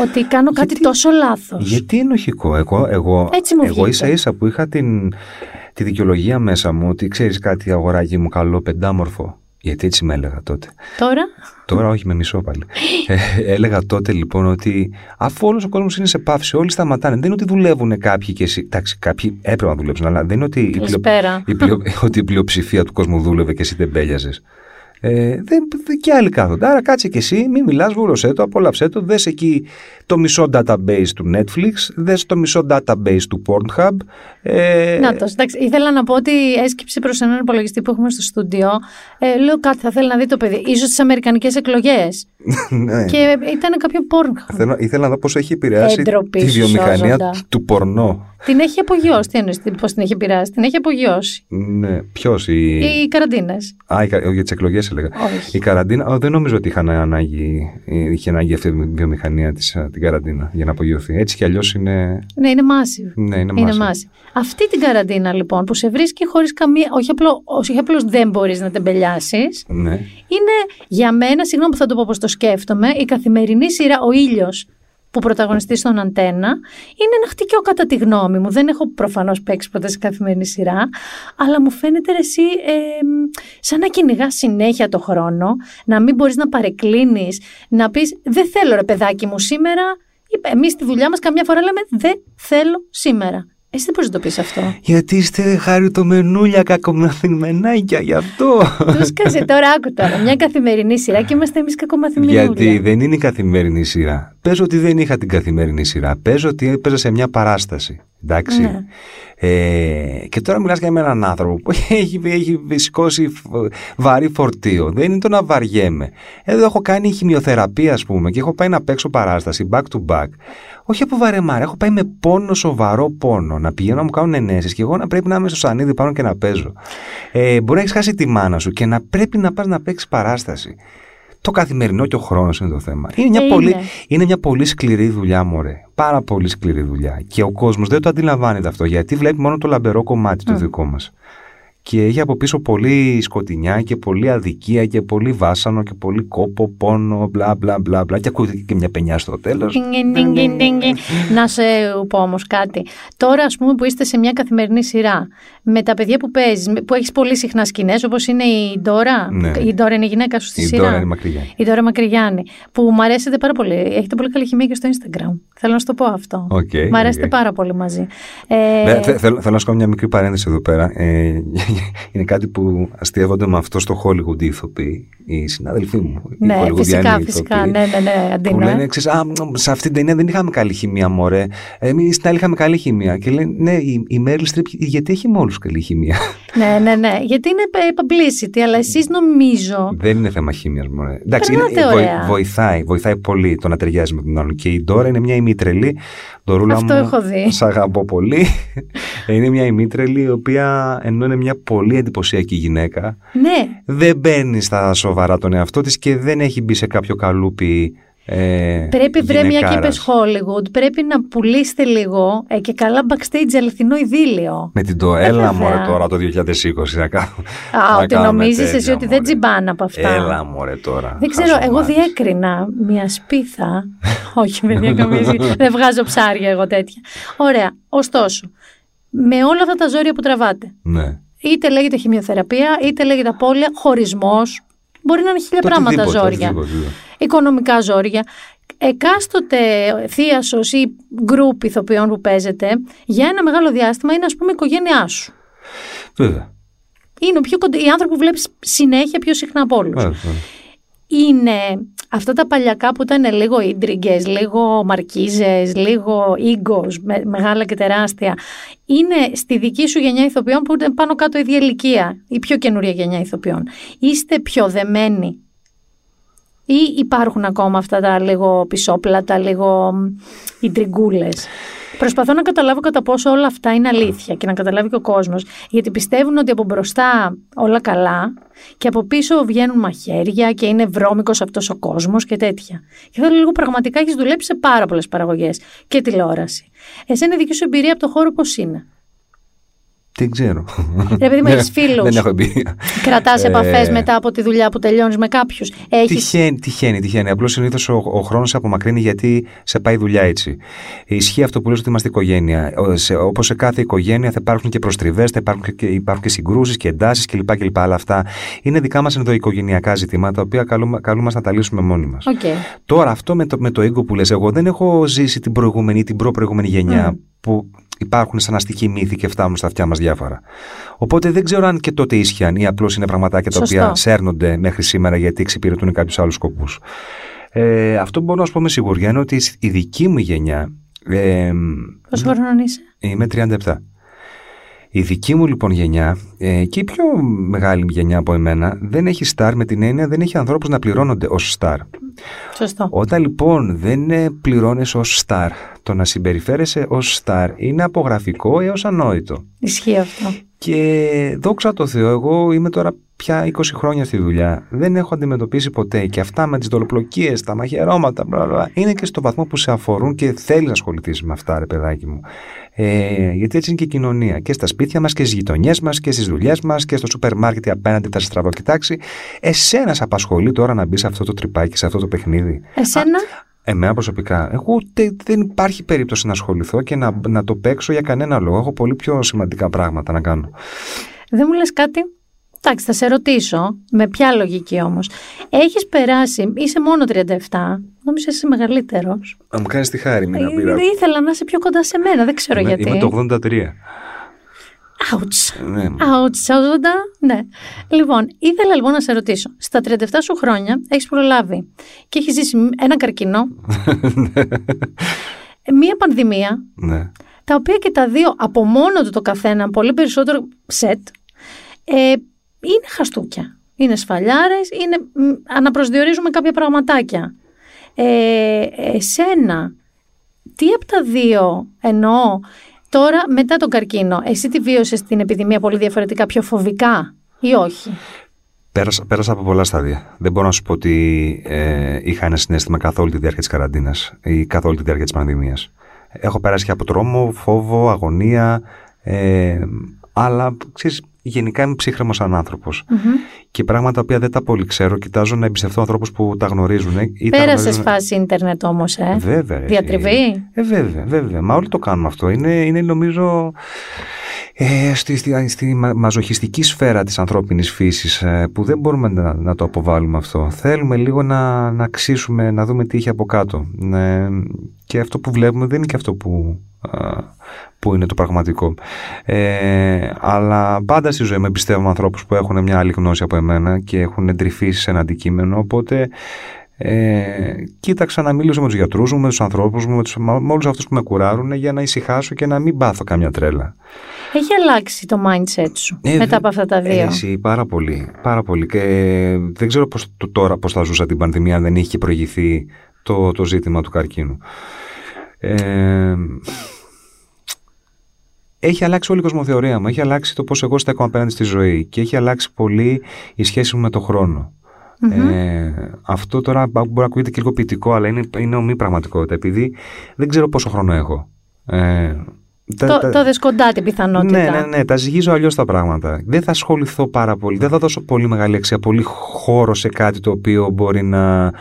A: ότι κάνω κάτι γιατί, τόσο λάθος.
C: Γιατί ενοχικό; Εγώ, εγώ,
A: Έτσι μου
C: εγώ ίσα ίσα που είχα την, τη δικαιολογία μέσα μου ότι ξέρεις κάτι αγοράκι μου καλό πεντάμορφο. Γιατί έτσι με έλεγα τότε.
A: Τώρα;
C: Τώρα όχι με μισό πάλι. [GASPS] ε, έλεγα τότε λοιπόν ότι αφού όλος ο κόσμος είναι σε πάυση, όλοι σταματάνε. Δεν είναι ότι δουλεύουν κάποιοι και εσύ. Εντάξει, κάποιοι έπρεπε να δουλέψουν, αλλά δεν είναι ότι η, πλειο... η, πλειο... [LAUGHS] ότι η πλειοψηφία του κόσμου δούλευε και εσύ δεν μπέλιαζε. Ε, δεν, και άλλοι κάθονται. Άρα κάτσε και εσύ, μην μιλάς, βούλωσέ το, απόλαυσέ το. Δες εκεί το μισό database του Netflix, δες το μισό database του Pornhub.
A: Ε... Να το, εντάξει. Ήθελα να πω ότι έσκυψε προς έναν υπολογιστή που έχουμε στο στούντιο. Ε, λέω κάτι, θα θέλει να δει το παιδί. σω τις Αμερικανικές εκλογές. [LAUGHS] ναι. Και ήταν κάποιο Pornhub.
C: Θέλω, ήθελα να δω πώς έχει επηρεάσει τη βιομηχανία του πορνό.
A: Την έχει απογειώσει. Τι εννοείς, πώς την έχει επηρεάσει. Την έχει απογειώσει.
C: Ναι, ποιος. Οι,
A: οι καραντίνες.
C: Α, για τις εκλογές έλεγα.
A: Όχι.
C: Η καραντίνα, δεν νομίζω ότι είχαν ανάγκη, είχε ανάγκη αυτή η βιομηχανία της, την καραντίνα για να απογειωθεί. Έτσι κι αλλιώς είναι.
A: Ναι, είναι massive.
C: Ναι, είναι, είναι massive.
A: Αυτή την καραντίνα λοιπόν που σε βρίσκει χωρίς καμία. Όχι απλώ απλώς δεν μπορείς να τεμπελιάσεις.
C: Ναι.
A: Είναι για μένα, συγγνώμη που θα το πω πώ το σκέφτομαι, η καθημερινή σειρά Ο ήλιος που πρωταγωνιστεί στον Αντένα είναι ένα χτυκιό κατά τη γνώμη μου. Δεν έχω προφανώς παίξει ποτέ σε καθημερινή σειρά, αλλά μου φαίνεται εσύ ε, σαν να κυνηγά συνέχεια το χρόνο, να μην μπορείς να παρεκκλίνεις, να πεις Δεν θέλω ρε παιδάκι μου σήμερα. Εμείς στη δουλειά μας καμιά φορά λέμε Δεν θέλω σήμερα. Εσύ δεν μπορείς να το πεις αυτό.
C: Γιατί είστε χαριτομενούλια, κακομαθημενάκια, γι' αυτό.
A: Του σκάσε τώρα, άκου τώρα. Μια καθημερινή σειρά και είμαστε εμείς κακομαθημένοι.
C: Γιατί δεν είναι η καθημερινή σειρά. Πες ότι δεν είχα την καθημερινή σειρά. Πες ότι έπαιζα σε μια παράσταση. Εντάξει. Ναι. Ε, και τώρα μιλάς για έναν άνθρωπο που [LAUGHS] έχει, έχει σηκώσει βαρύ φορτίο. Δεν είναι το να βαριέμαι. Εδώ έχω κάνει χημειοθεραπεία, ας πούμε, και έχω πάει να παίξω παράσταση back to back. Όχι από βαρεμάρα, έχω πάει με πόνο, σοβαρό πόνο. Να πηγαίνω να μου κάνουν ενέσεις και εγώ να πρέπει να είμαι στο σανίδι πάνω και να παίζω. Ε, μπορεί να έχεις χάσει τη μάνα σου και να πρέπει να πας να παίξεις παράσταση. Το καθημερινό και ο χρόνος είναι το θέμα. Είναι μια, πολύ, είναι μια πολύ σκληρή δουλειά, μωρέ. Πάρα πολύ σκληρή δουλειά. Και ο κόσμος δεν το αντιλαμβάνεται αυτό γιατί βλέπει μόνο το λαμπερό κομμάτι mm. το δικό μας. Και έχει από πίσω πολύ σκοτεινιά και πολύ αδικία και πολύ βάσανο και πολύ κόπο, πόνο, μπλα μπλα μπλα μπλα και ακούγεται και μια πενιά στο τέλος.
A: Να σε πω όμως κάτι. Τώρα ας πούμε που είστε σε μια καθημερινή σειρά με τα παιδιά που παίζεις, που έχεις πολύ συχνά σκηνές όπως είναι η Ντόρα;
C: Ναι.
A: Η Ντόρα είναι η γυναίκα σου στη
C: Η
A: σειρά;
C: Ντόρα είναι Μακρυγιάννη.
A: Η Ντόρα Μακρυγιάννη. Που μου αρέσετε πάρα πολύ. Έχετε πολύ καλή χημία και στο Instagram. Θέλω να σου το πω αυτό.
C: Οκ,
A: Μ' αρέσετε
C: οκ.
A: πάρα πολύ μαζί. Ε,
C: Ναι, θε- θέλω, θέλω να σου κάνω μια μικρή παρένθεση εδώ πέρα. Ε, είναι κάτι που αστείευονται με αυτό στο Hollywood οι ηθοποιοί, οι συνάδελφοί μου. οι
A: ναι,
C: Hollywoodiανοί
A: φυσικά, φυσικά.
C: ηθοποιοί,
A: Ναι, ναι, ναι.
C: Που
A: Αντίνα.
C: λένε, ξέρεις, α, μ, σε αυτή την ταινία δεν είχαμε καλή χημεία, μωρέ. Εμείς στην άλλη είχαμε καλή χημεία. Και λένε, ναι, η, η Meryl Streep, γιατί έχει με όλους καλή χημεία;
A: Ναι, ναι, ναι. Γιατί είναι ε, publicity, αλλά εσείς νομίζω.
C: δεν είναι θέμα χημίας, μωρέ. Εντάξει,
A: Περνάτε
C: είναι,
A: ωραία.
C: βοηθάει, βοηθάει πολύ το να ταιριάζει με τον άλλον. Και η Ντόρα είναι μια ημίτρελη. Ντορούλα
A: Αυτό
C: μου,
A: έχω δει.
C: Σ' αγαπώ πολύ. [LAUGHS] είναι μια ημίτρελη, η οποία ενώ είναι μια πολύ εντυπωσιακή γυναίκα,
A: Ναι,
C: δεν μπαίνει στα σοβαρά τον εαυτό της και δεν έχει μπει σε κάποιο καλούπι ε,
A: Πρέπει βρε μια και
C: γυναικάρας.
A: είπες Hollywood, πρέπει να πουλήσετε λίγο ε, και καλά backstage αληθινό ειδήλιο.
C: Με την το
A: Ε,
C: έλα
A: βέβαια.
C: μωρέ τώρα το 2020 να κάνω.
A: Α,
C: να
A: ότι
C: κάνουμε
A: νομίζεις εσύ
C: τέτοια,
A: ότι δεν
C: μωρέ.
A: τζιμπάνε από αυτά.
C: Έλα μωρέ τώρα.
A: Δεν ξέρω, εγώ
C: χαζομάρες.
A: διέκρινα μια σπίθα. [LAUGHS] Όχι, παιδιά, καμίζει. δεν βγάζω ψάρια εγώ τέτοια. Ωραία. Ωστόσο, με όλα αυτά τα ζόρια που τραβάτε,
C: Ναι.
A: Είτε λέγεται χημειοθεραπεία, είτε λέγεται απώλεια, χωρισμός. Μπορεί να είναι χίλια
C: Το
A: πράγματα
C: οτιδήποτε,
A: ζόρια.
C: οτιδήποτε, οτιδήποτε.
A: Οικονομικά ζόρια. Εκάστοτε θείασος ή γκρουπ ηθοποιών που παίζετε, για ένα μεγάλο διάστημα είναι, ας πούμε, η οικογένειά σου.
C: Βέβαια.
A: Είναι ο πιο κοντά, οι άνθρωποι που βλέπεις συνέχεια πιο συχνά από όλους.
C: Βέβαια, βέβαια.
A: είναι αυτά τα παλιακά που ήταν λίγο ίντριγκες, λίγο μαρκίζες, λίγο ίγκος, με, μεγάλα και τεράστια. Είναι στη δική σου γενιά ηθοποιών που είναι πάνω κάτω η ίδια ηλικία, η πιο καινούρια γενιά ηθοποιών. Είστε πιο δεμένοι; Ή υπάρχουν ακόμα αυτά τα λίγο πισόπλατα, λίγο ιντριγκούλες. Προσπαθώ να καταλάβω κατά πόσο όλα αυτά είναι αλήθεια και να καταλάβει και ο κόσμος. Γιατί πιστεύουν ότι από μπροστά όλα καλά και από πίσω βγαίνουν μαχαίρια και είναι βρώμικος αυτός ο κόσμος και τέτοια. Και θέλω λίγο πραγματικά έχεις δουλέψει σε πάρα πολλές παραγωγές και τηλεόραση. Εσένα η δική σου εμπειρία από το χώρο πώς είναι;
C: Δεν ξέρω.
A: Ρε παιδί μου, έχεις [LAUGHS] φίλους.
C: Δεν έχω εμπειρία.
A: Κρατάς
C: Ε,
A: επαφές μετά από τη δουλειά που τελειώνεις με κάποιους. Έχεις...
C: Τυχαίνει, τυχαίνει, τυχαίνει. Απλώς συνήθως ο, ο χρόνος σε απομακρύνει γιατί σε πάει η δουλειά έτσι. Ισχύει αυτό που λες ότι είμαστε οικογένεια. Όπως σε κάθε οικογένεια θα υπάρχουν και προστριβές, θα υπάρχουν και, υπάρχουν και συγκρούσεις και εντάσεις κλπ, κλπ. Αλλά αυτά είναι δικά μας ενδοοικογενειακά ζητήματα, τα οποία καλούμε, καλούμε να τα λύσουμε μόνοι μας.
A: Οκ.
C: Τώρα, αυτό με το, με το ego που λες, εγώ δεν έχω ζήσει την προηγούμενη ή την προ-προηγούμενη γενιά που υπάρχουν σαν αστικοί μύθοι και φτάνουν στα αυτιά μας διάφορα. Οπότε δεν ξέρω αν και τότε ίσχυαν ή απλώς είναι πραγματάκια τα
A: Σωστό.
C: οποία σέρνονται μέχρι σήμερα γιατί εξυπηρετούν κάποιους άλλους σκοπούς. Ε, αυτό που μπορώ να σου πω με σιγουριά είναι ότι η δική μου γενιά. Ε,
A: Πόσο χρόνο είσαι;
C: Είμαι 37. Η δική μου λοιπόν γενιά ε, και η πιο μεγάλη γενιά από εμένα δεν έχει στάρ με την έννοια δεν έχει ανθρώπους να πληρώνονται ως στάρ.
A: Σωστό.
C: Όταν λοιπόν δεν ε, πληρώνεις ως στάρ, το να συμπεριφέρεσαι ως στάρ είναι απογραφικό έως ανόητο.
A: Ισχύει αυτό.
C: Και δόξα τω Θεώ, εγώ είμαι τώρα πια 20 χρόνια στη δουλειά. Δεν έχω αντιμετωπίσει ποτέ και αυτά με τις δολοπλοκίες, τα μαχαιρώματα, μπλα, μπλα, μπλα, είναι και στο βαθμό που σε αφορούν και θέλεις να ασχοληθείς με αυτά, ρε παιδάκι μου. Ε, γιατί έτσι είναι και η κοινωνία. Και στα σπίτια μας και στις γειτονιές μας και στις δουλειές μας και στο σούπερ μάρκετ απέναντι θα σε στραβοκοιτάξει. Εσένα σε απασχολεί τώρα να μπεις σε αυτό το τρυπάκι, σε αυτό το παιχνίδι;
A: Εσένα;
C: Εμένα προσωπικά, εγώ ούτε δεν υπάρχει περίπτωση να ασχοληθώ και να, να το παίξω για κανένα λόγο. Έχω πολύ πιο σημαντικά πράγματα να κάνω.
A: Δεν μου λες κάτι; Εντάξει, θα σε ρωτήσω. Με ποια λογική όμως. Έχεις περάσει, είσαι μόνο 37. Νομίζω είσαι μεγαλύτερος.
C: Να μου κάνεις τη χάρη, μην
A: Ε, ήθελα να είσαι πιο κοντά σε μένα, δεν ξέρω
C: Είμαι,
A: γιατί.
C: είμαι το 83.
A: Ouch.
C: Ναι.
A: Ouch, 80, ναι. Λοιπόν, ήθελα λοιπόν να σε ρωτήσω. Στα 37 σου χρόνια έχεις προλάβει και έχεις ζήσει ένα καρκίνο, [LAUGHS] μία πανδημία,
C: ναι.
A: τα οποία και τα δύο από μόνο του το καθένα, πολύ περισσότερο σετ, ε, είναι χαστούκια. Είναι σφαλιάρες, είναι, μ, αναπροσδιορίζουμε κάποια πραγματάκια. Ε, εσένα, τι από τα δύο εννοώ; Τώρα μετά τον καρκίνο, εσύ τη βίωσες την επιδημία πολύ διαφορετικά, πιο φοβικά ή όχι;
C: Πέρασα, πέρασα από πολλά στάδια. Δεν μπορώ να σου πω ότι ε, είχα ένα συνέστημα καθ' όλη τη διάρκεια της καραντίνας ή καθ' όλη τη διάρκεια της πανδημίας. Έχω περάσει και από τρόμο, φόβο, αγωνία. Ε, αλλά ξέρεις, γενικά είμαι ψύχρεμος άνθρωπος. Και πράγματα τα οποία δεν τα πολύ ξέρω, κοιτάζω να εμπιστευτώ ανθρώπους που τα γνωρίζουν.
A: Πέρασες γνωρίζουν... φάση ίντερνετ όμως, ε;
C: Βέβαια.
A: Διατριβή;
C: Ε, βέβαια, βέβαια. Μα όλοι το κάνουμε αυτό. Είναι, είναι νομίζω ε, στη, στη, στη μαζοχιστική σφαίρα της ανθρώπινης φύσης ε, που δεν μπορούμε να, να, το αποβάλουμε αυτό. Θέλουμε λίγο να, να αξίσουμε, να δούμε τι έχει από κάτω. Ε, και αυτό που βλέπουμε δεν είναι και αυτό που, που είναι το πραγματικό. Ε, αλλά πάντα στη ζωή με πιστεύω ανθρώπους που έχουν μια άλλη γνώση από εμένα και έχουν εντρυφήσει σε ένα αντικείμενο, οπότε ε, κοίταξα να μιλήσω με τους γιατρούς μου, με τους ανθρώπους μου, με, τους, με όλους αυτούς που με κουράρουν για να ησυχάσω και να μην πάθω καμιά τρέλα.
A: Έχει αλλάξει το mindset σου ε, μετά από αυτά τα δύο;
C: Εσύ, πάρα πολύ, πάρα πολύ. Και δεν ξέρω πώς, το, τώρα πώς θα ζούσα την πανδημία αν δεν είχε προηγηθεί το, το ζήτημα του καρκίνου. Ε, έχει αλλάξει όλη η κοσμοθεωρία μου. Έχει αλλάξει το πώς εγώ στέκομαι απέναντι στη ζωή. Και έχει αλλάξει πολύ η σχέση μου με τον χρόνο. Ε, αυτό τώρα μπορεί να ακούγεται και λίγο ποιητικό, αλλά είναι, είναι ωμή πραγματικότητα. Επειδή δεν ξέρω πόσο χρόνο έχω. Ε,
A: το, τα, το δες κοντά την πιθανότητα.
C: Ναι, ναι, ναι. Τα ζυγίζω αλλιώς τα πράγματα. Δεν θα ασχοληθώ πάρα πολύ. Δεν θα δώσω πολύ μεγάλη αξία, πολύ χώρο σε κάτι το οποίο μπορεί να,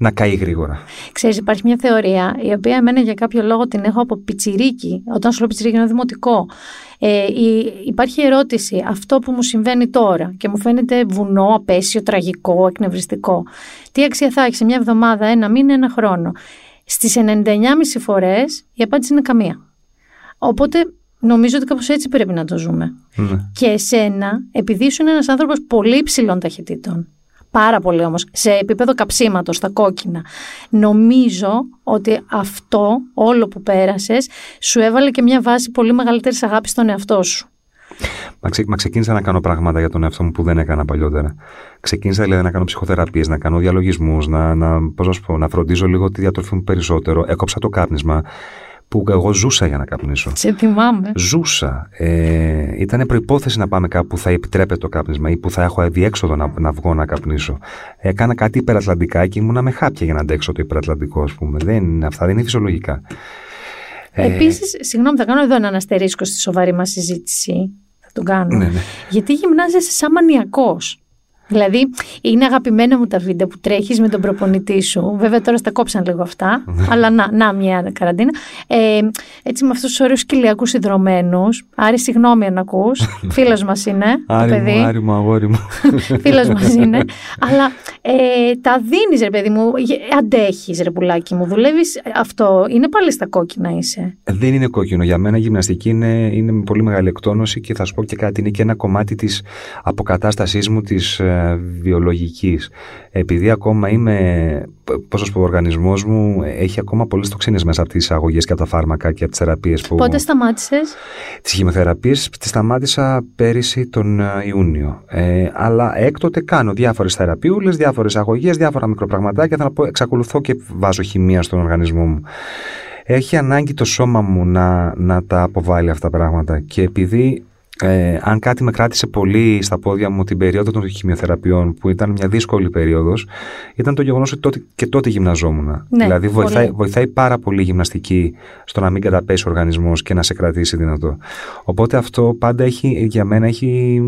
C: να καεί γρήγορα.
A: Ξέρεις, υπάρχει μια θεωρία η οποία εμένα για κάποιο λόγο την έχω από πιτσιρίκι. Όταν σου λέω πιτσιρίκι είναι δημοτικό. Ε, υπάρχει ερώτηση, αυτό που μου συμβαίνει τώρα και μου φαίνεται βουνό, απέσιο, τραγικό, εκνευριστικό. Τι αξία θα έχει σε μια εβδομάδα, ένα μήνα, ένα χρόνο; Στις 99,5 φορές η απάντηση είναι καμία. Οπότε νομίζω ότι κάπως έτσι πρέπει να το ζούμε. Ναι. Και εσένα, επειδή ήσουν ένας άνθρωπος πολύ υψηλών ταχυτήτων, πάρα πολύ όμως, σε επίπεδο καψίματος, στα κόκκινα, νομίζω ότι αυτό όλο που πέρασες σου έβαλε και μια βάση πολύ μεγαλύτερης αγάπης στον εαυτό σου.
C: Μα, ξε, μα ξεκίνησα να κάνω πράγματα για τον εαυτό μου που δεν έκανα παλιότερα. Ξεκίνησα δηλαδή να κάνω ψυχοθεραπείες, να κάνω διαλογισμούς, να, να, πώς να, να φροντίζω λίγο τη διατροφή μου περισσότερο. Έκοψα το κάπνισμα που εγώ ζούσα για να καπνίσω.
A: Σε θυμάμαι.
C: Ζούσα. Ε, ήταν προπόθεση να πάμε κάπου που θα επιτρέπεται το κάπνισμα ή που θα έχω διέξοδο να, να βγω να καπνίσω. Έκανα κάτι υπερατλαντικά και ήμουνα με χάπια για να αντέξω το υπερατλαντικό, ας πούμε. Δεν, αυτά δεν είναι φυσιολογικά.
A: Ε, Επίσης, συγγνώμη, θα κάνω εδώ ένα αστερίσκο στη σοβαρή μας συζήτηση. Θα τον κάνω. Ναι, ναι. Γιατί γυμνάζεσαι σαν μανιακός. Δηλαδή, είναι αγαπημένα μου τα βίντεο που τρέχεις με τον προπονητή σου. Βέβαια, τώρα στα κόψαν λίγο αυτά, [LAUGHS] αλλά να, να μια καραντίνα. Ε, έτσι, με αυτούς τους ωραίους κοιλιακού συνδρομένους. Άρη, συγγνώμη αν ακούς. [LAUGHS] Φίλος μας είναι.
C: Άρη παιδί. μου, άρη μου, αγόρι μου. [LAUGHS]
A: Φίλος μας είναι. αλλά ε, τα δίνεις, ρε παιδί μου. Αντέχεις, ρε πουλάκι μου. Δουλεύεις αυτό. Είναι πάλι στα κόκκινα είσαι.
C: Δεν είναι κόκκινο. Για μένα η γυμναστική είναι, είναι με πολύ μεγάλη εκτόνωση και θα σου πω και κάτι. Είναι και ένα κομμάτι της αποκατάστασής μου της ε, βιολογικής. Επειδή ακόμα είμαι, πώς σας πω, ο οργανισμός μου έχει ακόμα πολλές τοξίνες μέσα από τις αγωγές και από τα φάρμακα και από τις θεραπείες που...
A: Πότε σταμάτησες;
C: Τις χημειοθεραπείες τις σταμάτησα πέρυσι τον ε, Ιούνιο. Ε, αλλά έκτοτε κάνω διάφορες θεραπείουλες, διάφορες αγωγές, διάφορα μικροπραγματάκια. Θα να πω, εξακολουθώ και βάζω χημεία στον οργανισμό μου έχει ανάγκη το σώμα μου να, να τα αποβάλει αυτά τα πράγματα και επειδή ε, αν κάτι με κράτησε πολύ στα πόδια μου την περίοδο των χημειοθεραπείων, που ήταν μια δύσκολη περίοδος, ήταν το γεγονός ότι τότε, και τότε γυμναζόμουν. Ναι, δηλαδή, βοηθάει, βοηθάει πάρα πολύ η γυμναστική στο να μην καταπέσει ο οργανισμός και να σε κρατήσει δυνατό. Οπότε αυτό πάντα έχει, για μένα έχει,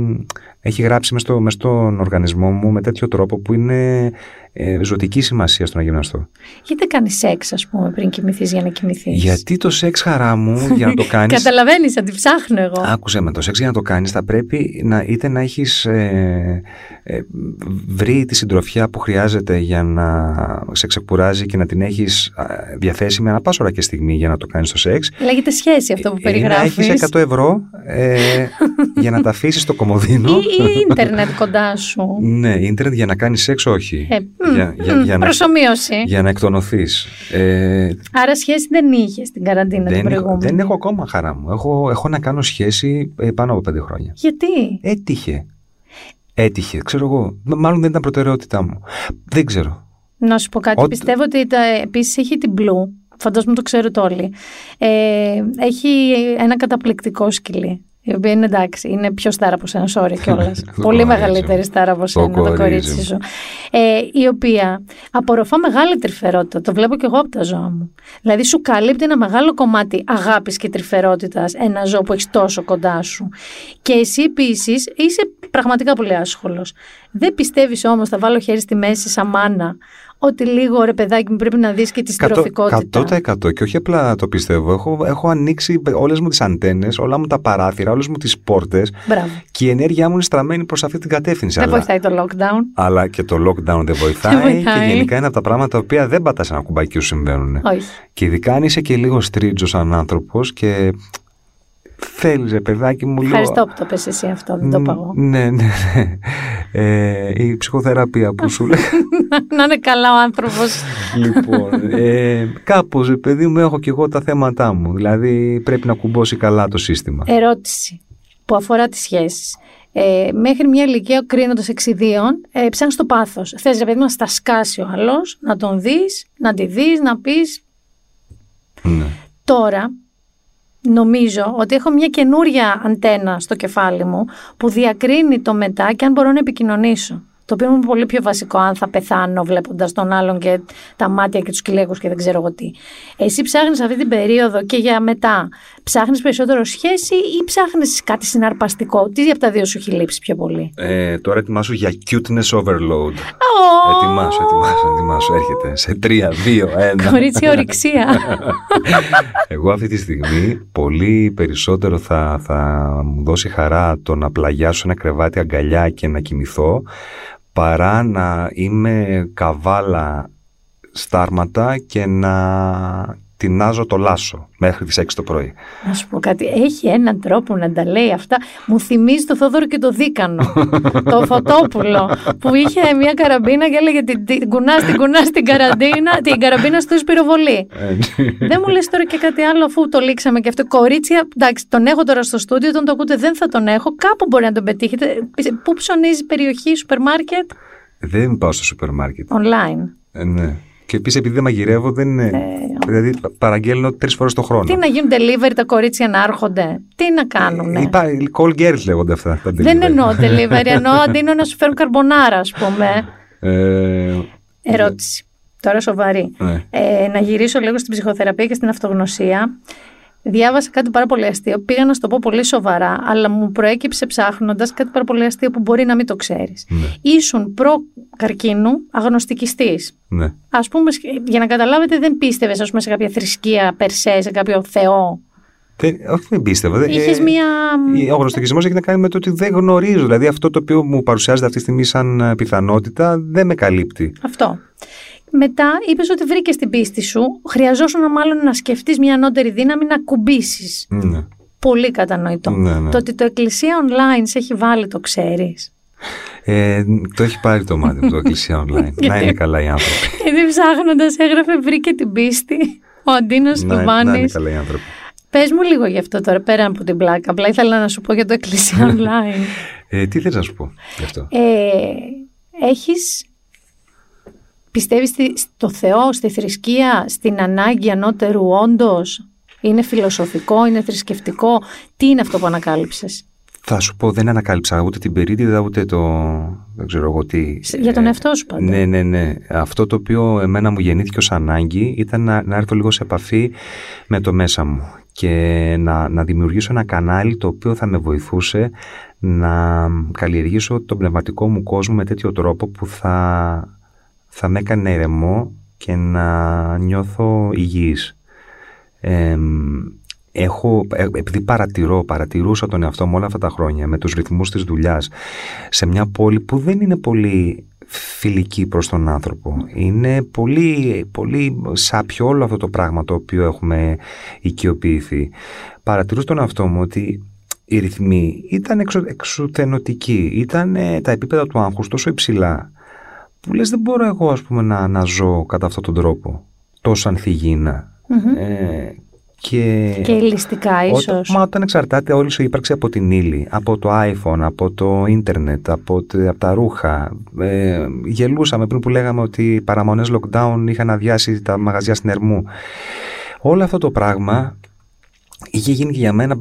C: έχει γράψει μες, στο, μες στον οργανισμό μου με τέτοιο τρόπο που είναι ε, ζωτική σημασία στο να γυμναστώ.
A: Γιατί κάνεις σεξ, ας πούμε, πριν κοιμηθείς για να κοιμηθείς;
C: Γιατί το σεξ, χαρά μου, για να το [LAUGHS] κάνει.
A: Καταλαβαίνεις, θα τη ψάχνω εγώ.
C: Άκουσε με το σεξ για να το κάνεις, θα πρέπει να, είτε να έχεις ε, ε, βρει τη συντροφιά που χρειάζεται για να σε ξεκουράζει και να την έχεις διαθέσιμη ανά πάσα ώρα και στιγμή για να το κάνεις το σεξ.
A: Λέγεται σχέση αυτό που περιγράφει.
C: Να έχεις 100 ευρώ ε, για να τα αφήσεις στο κομμωδίνο. [LAUGHS]
A: ή, ή ίντερνετ κοντά σου;
C: ναι, ίντερνετ για να κάνεις σεξ, όχι.
A: Ε, για, για, για,
C: προσωμείωση. Να, για να εκτονωθείς.
A: Ε, Άρα σχέση δεν είχες στην καραντίνα
C: δεν
A: την προηγούμενη;
C: δεν έχω ακόμα χαρά μου. Έχω, έχω να κάνω σχέση ε, πάνω από πέντε χρόνια.
A: Γιατί;
C: Έτυχε. Έτυχε, ξέρω εγώ. Μάλλον δεν ήταν προτεραιότητά μου. Δεν ξέρω.
A: Να σου πω κάτι. Πιστεύω ότι επίσης έχει την Blue. Φαντάζομαι το ξέρετε όλοι. Ε, έχει ένα καταπληκτικό σκυλί. Η οποία είναι εντάξει, είναι πιο στάρα από σένα, sorry κιόλας. [LAUGHS]
C: Το
A: Πολύ
C: κορίτσι
A: μεγαλύτερη
C: μου.
A: στάρα από
C: Το
A: σένα, το
C: κορίτσι
A: κορίτσι
C: μου.
A: σου. Ε, η οποία απορροφά μεγάλη τρυφερότητα. Το βλέπω κι εγώ από τα ζώα μου. Δηλαδή, σου καλύπτει ένα μεγάλο κομμάτι αγάπης και τρυφερότητας ένα ζώο που έχεις τόσο κοντά σου. Και εσύ επίσης είσαι πραγματικά πολύ άσχολος. Δεν πιστεύεις όμως, θα βάλω χέρι στη μέση σαν μάνα, ότι λίγο ρε παιδάκι μου πρέπει να δεις και τη
C: Κατώ-
A: στροφικότητα.
C: 100% και όχι απλά το πιστεύω. Έχω, έχω ανοίξει όλες μου τις αντένες, όλα μου τα παράθυρα, όλες μου τις πόρτες
A: Μπράβο.
C: και η ενέργεια μου είναι στραμμένη προς αυτή την κατεύθυνση.
A: Δεν
C: αλλά,
A: βοηθάει το lockdown.
C: αλλά και το lockdown δεν [LAUGHS] βοηθάει,
A: Δεν βοηθάει.
C: και γενικά είναι από τα πράγματα τα οποία δεν πατάς ένα κουμπάκι και σου συμβαίνουν.
A: Όχι.
C: Και ειδικά αν είσαι και λίγο στρίτζος σαν άνθρωπος και θέλεις ρε παιδάκι μου λίγο...
A: Ευχαριστώ που το πες εσύ αυτό, δεν το
C: Μ,
A: πάω. εγώ.
C: Ναι, ναι, ναι. Ε, η ψυχοθεραπεία που σου λέει. [LAUGHS]
A: να είναι καλά ο άνθρωπος.
C: λοιπόν, ε, κάπως, ρε παιδί μου, έχω και εγώ τα θέματά μου. Δηλαδή, πρέπει να κουμπώσει καλά το σύστημα.
A: Ερώτηση που αφορά τις σχέσεις. Ε, μέχρι μια ηλικία κρίνοντας εξιδίων, ε, ψάχνεις το πάθος. Θες ρε παιδί μου να στα σκάσει ο άλλος, να τον δεις, να τη δεις, να πεις.
C: Ναι.
A: Τώρα, νομίζω ότι έχω μια καινούρια αντένα στο κεφάλι μου που διακρίνει το μετά και αν μπορώ να επικοινωνήσω. Το οποίο είναι πολύ πιο βασικό αν θα πεθάνω βλέποντας τον άλλον και τα μάτια και τους κυλέκου και δεν ξέρω εγώ τι. Εσύ ψάχνεις αυτή την περίοδο και για μετά. Ψάχνεις περισσότερο σχέση ή ψάχνεις κάτι συναρπαστικό; Τι από τα δύο σου έχει λείψει πιο πολύ;
C: Ε, τώρα ετοιμάσου για cuteness overload.
A: Ω,
C: Ετοιμάσου, ετοιμάσου, ετοιμάσου. Έρχεται σε τρία, δύο, ένα.
A: Κορίτσι ορυξία. [LAUGHS]
C: Εγώ αυτή τη στιγμή πολύ περισσότερο θα, θα μου δώσει χαρά το να πλαγιάσω ένα κρεβάτι αγκαλιά και να κοιμηθώ παρά να είμαι καβάλα στάρματα και να τεινάζω το λάσο μέχρι τις 6 το πρωί.
A: Να σου πω κάτι. Έχει έναν τρόπο να τα λέει αυτά. Μου θυμίζει το Θόδωρο και το Δίκανο. [LAUGHS] το Φωτόπουλο. Που είχε μια καραμπίνα και έλεγε την, την κουνάς, την κουνάς στην καραντίνα, την καραμπίνα στο πυροβολή. δεν μου λες τώρα και κάτι άλλο αφού το λήξαμε και αυτό. Κορίτσια, εντάξει, τον έχω τώρα στο στούντιο, όταν το ακούτε δεν θα τον έχω. Κάπου μπορεί να τον πετύχετε. Πού ψωνίζει περιοχή, σούπερ μάρκετ,
C: Δεν πάω στο σούπερ μάρκετ.
A: online.
C: Ε, ναι. Και επίσης επειδή δεν μαγειρεύω, δεν είναι. Δηλαδή παραγγέλνω τρεις φορές το χρόνο.
A: Τι να γίνουν delivery τα κορίτσια να έρχονται; Τι να κάνουνε;
C: Υπά, call girls λέγονται αυτά. Τα
A: Δεν
C: delivery.
A: εννοώ [LAUGHS] delivery, εννοώ αντί είναι να σου φέρουν καρμπονάρα, ας πούμε.
C: Ε,
A: Ερώτηση. Τώρα σοβαρή.
C: ναι.
A: Ε, να γυρίσω λίγο στην ψυχοθεραπεία και στην αυτογνωσία. Διάβασα κάτι πάρα πολύ αστείο. Πήγα να σου το πω πολύ σοβαρά, αλλά μου προέκυψε ψάχνοντας κάτι πάρα πολύ αστείο που μπορεί να μην το ξέρεις.
C: Ναι.
A: Ήσουν προ-καρκίνου αγνωστικιστής.
C: ναι.
A: Α πούμε, για να καταλάβετε, δεν πίστευες σε κάποια θρησκεία περσέ, σε κάποιο θεό.
C: Δεν, όχι, δεν πίστευα. Δεν-
A: Είχες
C: ε,
A: μία.
C: Ο γνωστοκισμό έχει να κάνει με το ότι δεν γνωρίζω. Δηλαδή αυτό το οποίο μου παρουσιάζεται αυτή τη στιγμή σαν ε, πιθανότητα δεν με καλύπτει.
A: Αυτό. Μετά είπες ότι βρήκες την πίστη σου. Χρειαζόσουν μάλλον να σκεφτείς μια ανώτερη δύναμη να κουμπίσεις.
C: Ναι.
A: Πολύ κατανοητό.
C: Ναι, ναι.
A: Το ότι το Εκκλησία Online σε έχει βάλει, το ξέρεις.
C: Ε, το έχει πάρει το μάτι μου το Εκκλησία Online. να
A: Γιατί;
C: είναι καλά οι άνθρωποι. [LAUGHS]
A: Γιατί ψάχνοντας έγραφε βρήκε την πίστη. Ο Αντίνος
C: να, να
A: Λουβάνης.
C: είναι καλά οι άνθρωποι.
A: Πες μου λίγο γι' αυτό τώρα, πέρα από την πλάκα. Απλά ήθελα να σου πω για το Εκκλησία Online.
C: Ε, τι θες να σου πω γι' αυτό;
A: ε, έχεις πιστεύεις στη- στο Θεό, στη θρησκεία, στην ανάγκη ανώτερου όντως; Είναι φιλοσοφικό, είναι θρησκευτικό; Τι είναι αυτό που ανακάλυψες;
C: Θα σου πω, δεν ανακάλυψα ούτε την περίτιδα ούτε το. Δεν ξέρω εγώ τι.
A: Σε- Για τον
C: ε,
A: εαυτό σου πάντα.
C: Ναι, ναι, ναι. Αυτό το οποίο εμένα μου γεννήθηκε ως ανάγκη ήταν να, να έρθω λίγο σε επαφή με το μέσα μου και να, να δημιουργήσω ένα κανάλι το οποίο θα με βοηθούσε να καλλιεργήσω τον πνευματικό μου κόσμο με τέτοιο τρόπο που θα, θα με έκανε ηρεμό και να νιώθω υγιής. Εμ, έχω, ε, επειδή παρατηρώ, παρατηρούσα τον εαυτό μου όλα αυτά τα χρόνια με τους ρυθμούς της δουλειάς σε μια πόλη που δεν είναι πολύ φιλική προς τον άνθρωπο. Είναι πολύ, πολύ σάπιο όλο αυτό το πράγμα το οποίο έχουμε οικειοποιηθεί. Παρατηρούσα τον εαυτό μου ότι οι ρυθμοί ήταν εξω, εξουθενωτικοί, ήταν ε, τα επίπεδα του άγχους τόσο υψηλά που λες δεν μπορώ εγώ ας πούμε να, να ζω κατά αυτόν τον τρόπο τόσο ανθυγίνα. Ε, και,
A: Και ληστικά ίσως.
C: όταν, μα όταν εξαρτάται όλη σου η ύπαρξη από την ύλη, από το iPhone, από το ίντερνετ, από, τε- από τα ρούχα. Ε, γελούσαμε πριν που λέγαμε ότι οι παραμονές lockdown είχαν αδειάσει τα μαγαζιά στην Ερμού. Όλο αυτό το πράγμα είχε γίνει και για μένα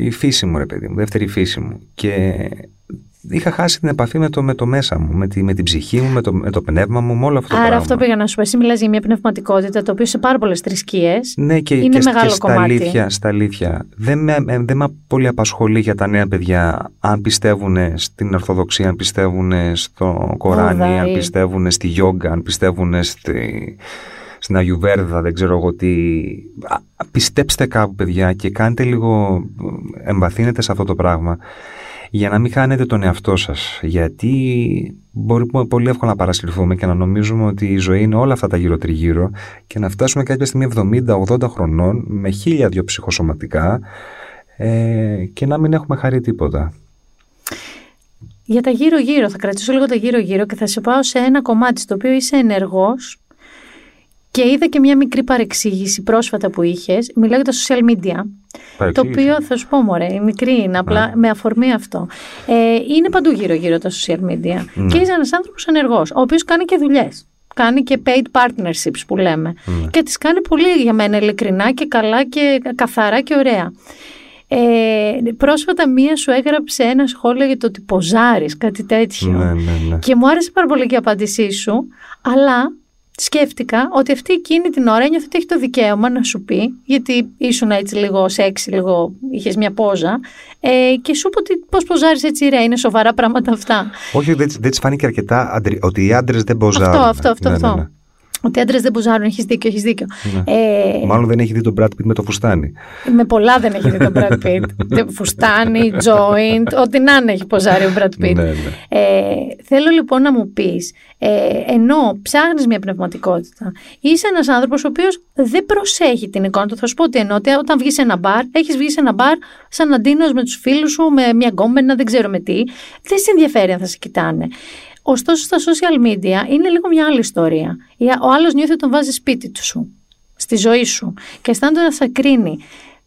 C: η φύση μου, ρε παιδί μου, δεύτερη φύση μου. Και είχα χάσει την επαφή με το, με το μέσα μου, με, τη, με την ψυχή μου, με το, με το πνεύμα μου, με όλο αυτό το
A: Άρα
C: πράγμα.
A: αυτό πήγα να σου πω. Εσύ μιλάς για μια πνευματικότητα, το οποίο σε πάρα πολλές θρησκείες.
C: Ναι, και,
A: είναι
C: και,
A: μεγάλο
C: και στα,
A: κομμάτι.
C: αλήθεια, στα αλήθεια. Δεν με, ε, δεν με πολύ απασχολεί για τα νέα παιδιά αν πιστεύουν στην Ορθοδοξία, αν πιστεύουν στο Κοράνι,
A: Βουδάι.
C: αν πιστεύουν στη Γιόγκα, αν πιστεύουν στη, στην Αγιουβέρδα, δεν ξέρω εγώ τι. Α, Πιστέψτε κάπου, παιδιά, και κάντε λίγο. εμβαθύνετε σε αυτό το πράγμα για να μην χάνετε τον εαυτό σας γιατί μπορεί πολύ εύκολα να παρασυρθούμε και να νομίζουμε ότι η ζωή είναι όλα αυτά τα γύρω τριγύρω και να φτάσουμε κάποια στιγμή 70-80 χρονών με χίλια δυο ψυχοσωματικά ε, και να μην έχουμε χαρεί τίποτα.
A: Για τα γύρω-γύρω, θα κρατήσω λίγο τα γύρω-γύρω και θα σε πάω σε ένα κομμάτι στο οποίο είσαι ενεργός και είδα και μια μικρή παρεξήγηση πρόσφατα που είχες. Μιλάω για τα social media. Το
C: Παρεξήγηση.
A: οποίο θα σου πω, μωρέ, η μικρή είναι, απλά με αφορμή αυτό. Ε, είναι παντού γύρω-γύρω τα social media.
C: Ναι.
A: Και είσαι ένας άνθρωπος ενεργός, ο οποίος κάνει και δουλειές. Κάνει και paid partnerships που λέμε.
C: Ναι.
A: Και τις κάνει πολύ για μένα ειλικρινά και καλά και καθαρά και ωραία. Ε, πρόσφατα μία σου έγραψε ένα σχόλιο για το ότι ποζάρεις, κάτι τέτοιο.
C: Ναι, ναι, ναι.
A: Και μου άρεσε πάρα πολύ και η απάντησή σου, αλλά σκέφτηκα ότι αυτή εκείνη την ώρα ένιωθε ότι έχει το δικαίωμα να σου πει, γιατί ήσουν έτσι λίγο σεξι, λίγο είχες μια πόζα, ε, και σου είπε ότι πώς ποζάρεις έτσι, ρε, είναι σοβαρά πράγματα αυτά.
C: Όχι, δεν, της- δεν της φάνηκε αρκετά αντρι- ότι οι άντρες δεν ποζάρουν.
A: Αυτό, αυτό, αυτό.
C: Ναι,
A: αυτό.
C: ναι, ναι.
A: Ότι άντρες δεν ποζάρουν, έχεις δίκιο, έχεις δίκιο. Ε,
C: Μάλλον δεν έχει δει τον Brad Pitt με το φουστάνι.
A: με πολλά δεν έχει δει τον Brad Pitt. [LAUGHS] Δεν- Φουστάνι, joint, ό,τι να είναι έχει ποζάρει ο Brad Pitt.
C: Ναι, ναι.
A: Ε, θέλω λοιπόν να μου πεις, ε, ενώ ψάχνεις μια πνευματικότητα, είσαι ένας άνθρωπος ο οποίος δεν προσέχει την εικόνα του. Θα σου πω τι εννοώ, ότι όταν βγεις σε ένα μπαρ, έχεις βγει σε ένα μπαρ σαν αντίνος με τους φίλους σου, με μια γκόμενα, δεν ξέρω με τι, δεν σε ενδιαφέρει αν θα σε κοιτάνε. Ωστόσο στα social media είναι λίγο μια άλλη ιστορία. Ο άλλος νιώθει ότι τον βάζει σπίτι του σου, στη ζωή σου και αισθάνεται να σε κρίνει.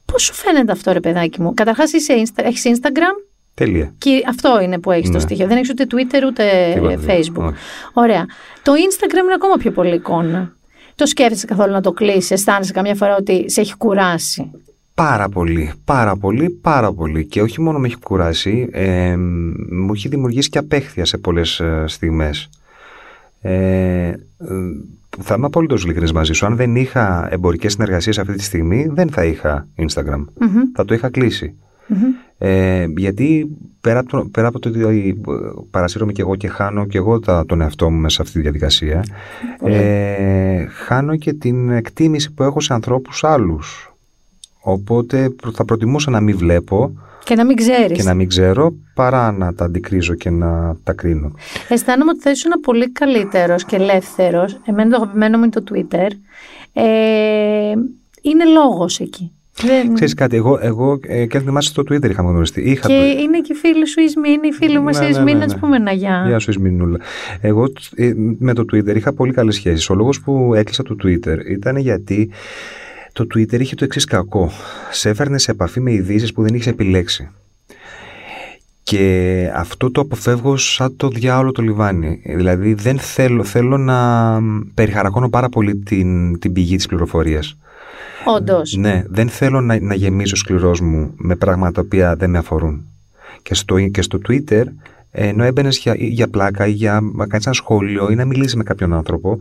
A: Πώς σου φαίνεται αυτό ρε παιδάκι μου; Καταρχάς είσαι Insta- έχεις Instagram,
C: Τέλεια.
A: και αυτό είναι που έχεις το
C: Ναι.
A: στοιχείο. Δεν έχεις ούτε Twitter ούτε
C: Τίποτα, τίποτα.
A: Facebook.
C: Όχι.
A: Ωραία. Το Instagram είναι ακόμα πιο πολύ εικόνα. Το σκέφτεσαι καθόλου να το κλείσεις, αισθάνεσαι καμιά φορά ότι σε έχει κουράσει;
C: Πάρα πολύ, πάρα πολύ, πάρα πολύ. Και όχι μόνο με έχει κουράσει, ε, μου έχει δημιουργήσει και απέχθεια σε πολλές ε, στιγμές. Ε, ε, θα είμαι απόλυτος ειλικρινής μαζί σου. Αν δεν είχα εμπορικές συνεργασίες αυτή τη στιγμή, δεν θα είχα Instagram.
A: Μμμ.
C: Θα το είχα κλείσει.
A: Μμμ.
C: Ε, γιατί πέρα από, το, πέρα από το ότι ε, παρασύρωμαι και εγώ και χάνω και εγώ τα, τον εαυτό μου μέσα σε αυτή τη διαδικασία, ε, χάνω και την εκτίμηση που έχω σε ανθρώπους άλλους. Οπότε προ- θα προτιμούσα να μην βλέπω
A: Και να μην ξέρεις.
C: και να μην ξέρω παρά να τα αντικρίζω και να τα κρίνω.
A: Αισθάνομαι ότι θα ήσουν πολύ καλύτερος και ελεύθερος. Εμένα το αγαπημένο μου είναι το Twitter. Ε, είναι λόγος εκεί. Δεν...
C: Ξέρεις κάτι, εγώ, εγώ ε, και αν θυμάσαι στο Twitter είχαμε γνωριστεί. Είχα
A: Και
C: το-
A: είναι και οι φίλοι σου Ισμήνη, οι φίλοι μας
C: Ναι, ναι,
A: Ισμήνη,
C: ναι,
A: να
C: ναι.
A: του πούμε ένα γεια.
C: Γεια σου Ισμηνούλα. Εγώ ε, με το Twitter είχα πολύ καλές σχέσεις. Ο λόγος που έκλεισα το Twitter ήταν γιατί το Twitter είχε το εξής κακό. Σε έφερνε σε επαφή με ειδήσεις που δεν είχες επιλέξει. Και αυτό το αποφεύγω σαν το διάολο το λιβάνι. Δηλαδή δεν θέλω, θέλω να περιχαρακώνω πάρα πολύ την, την πηγή της πληροφορίας.
A: Όντως.
C: Ναι, δεν θέλω να, να γεμίσω σκληρός μου με πράγματα τα οποία δεν με αφορούν. Και στο, και στο Twitter, ενώ έμπαινες για, για πλάκα ή για να κάνεις ένα σχόλιο ή να μιλήσεις με κάποιον άνθρωπο,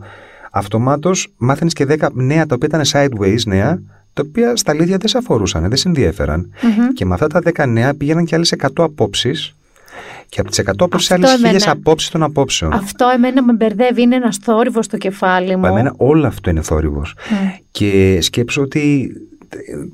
C: αυτομάτως μάθαινες και 10 νέα τα οποία ήταν sideways νέα, τα οποία στα αλήθεια δεν σε αφορούσαν, δεν σε ενδιέφεραν. Και με αυτά τα 10 νέα πήγαιναν και άλλες 100 απόψεις. Και από τις 100 απόψεις,
A: Αυτό
C: άλλες χίλιες
A: εμένα-
C: απόψεις των απόψεων.
A: Αυτό εμένα με μπερδεύει, είναι ένας θόρυβος στο κεφάλι μου.
C: Εμένα όλο αυτό είναι θόρυβος.
A: Ναι.
C: Και σκέψω ότι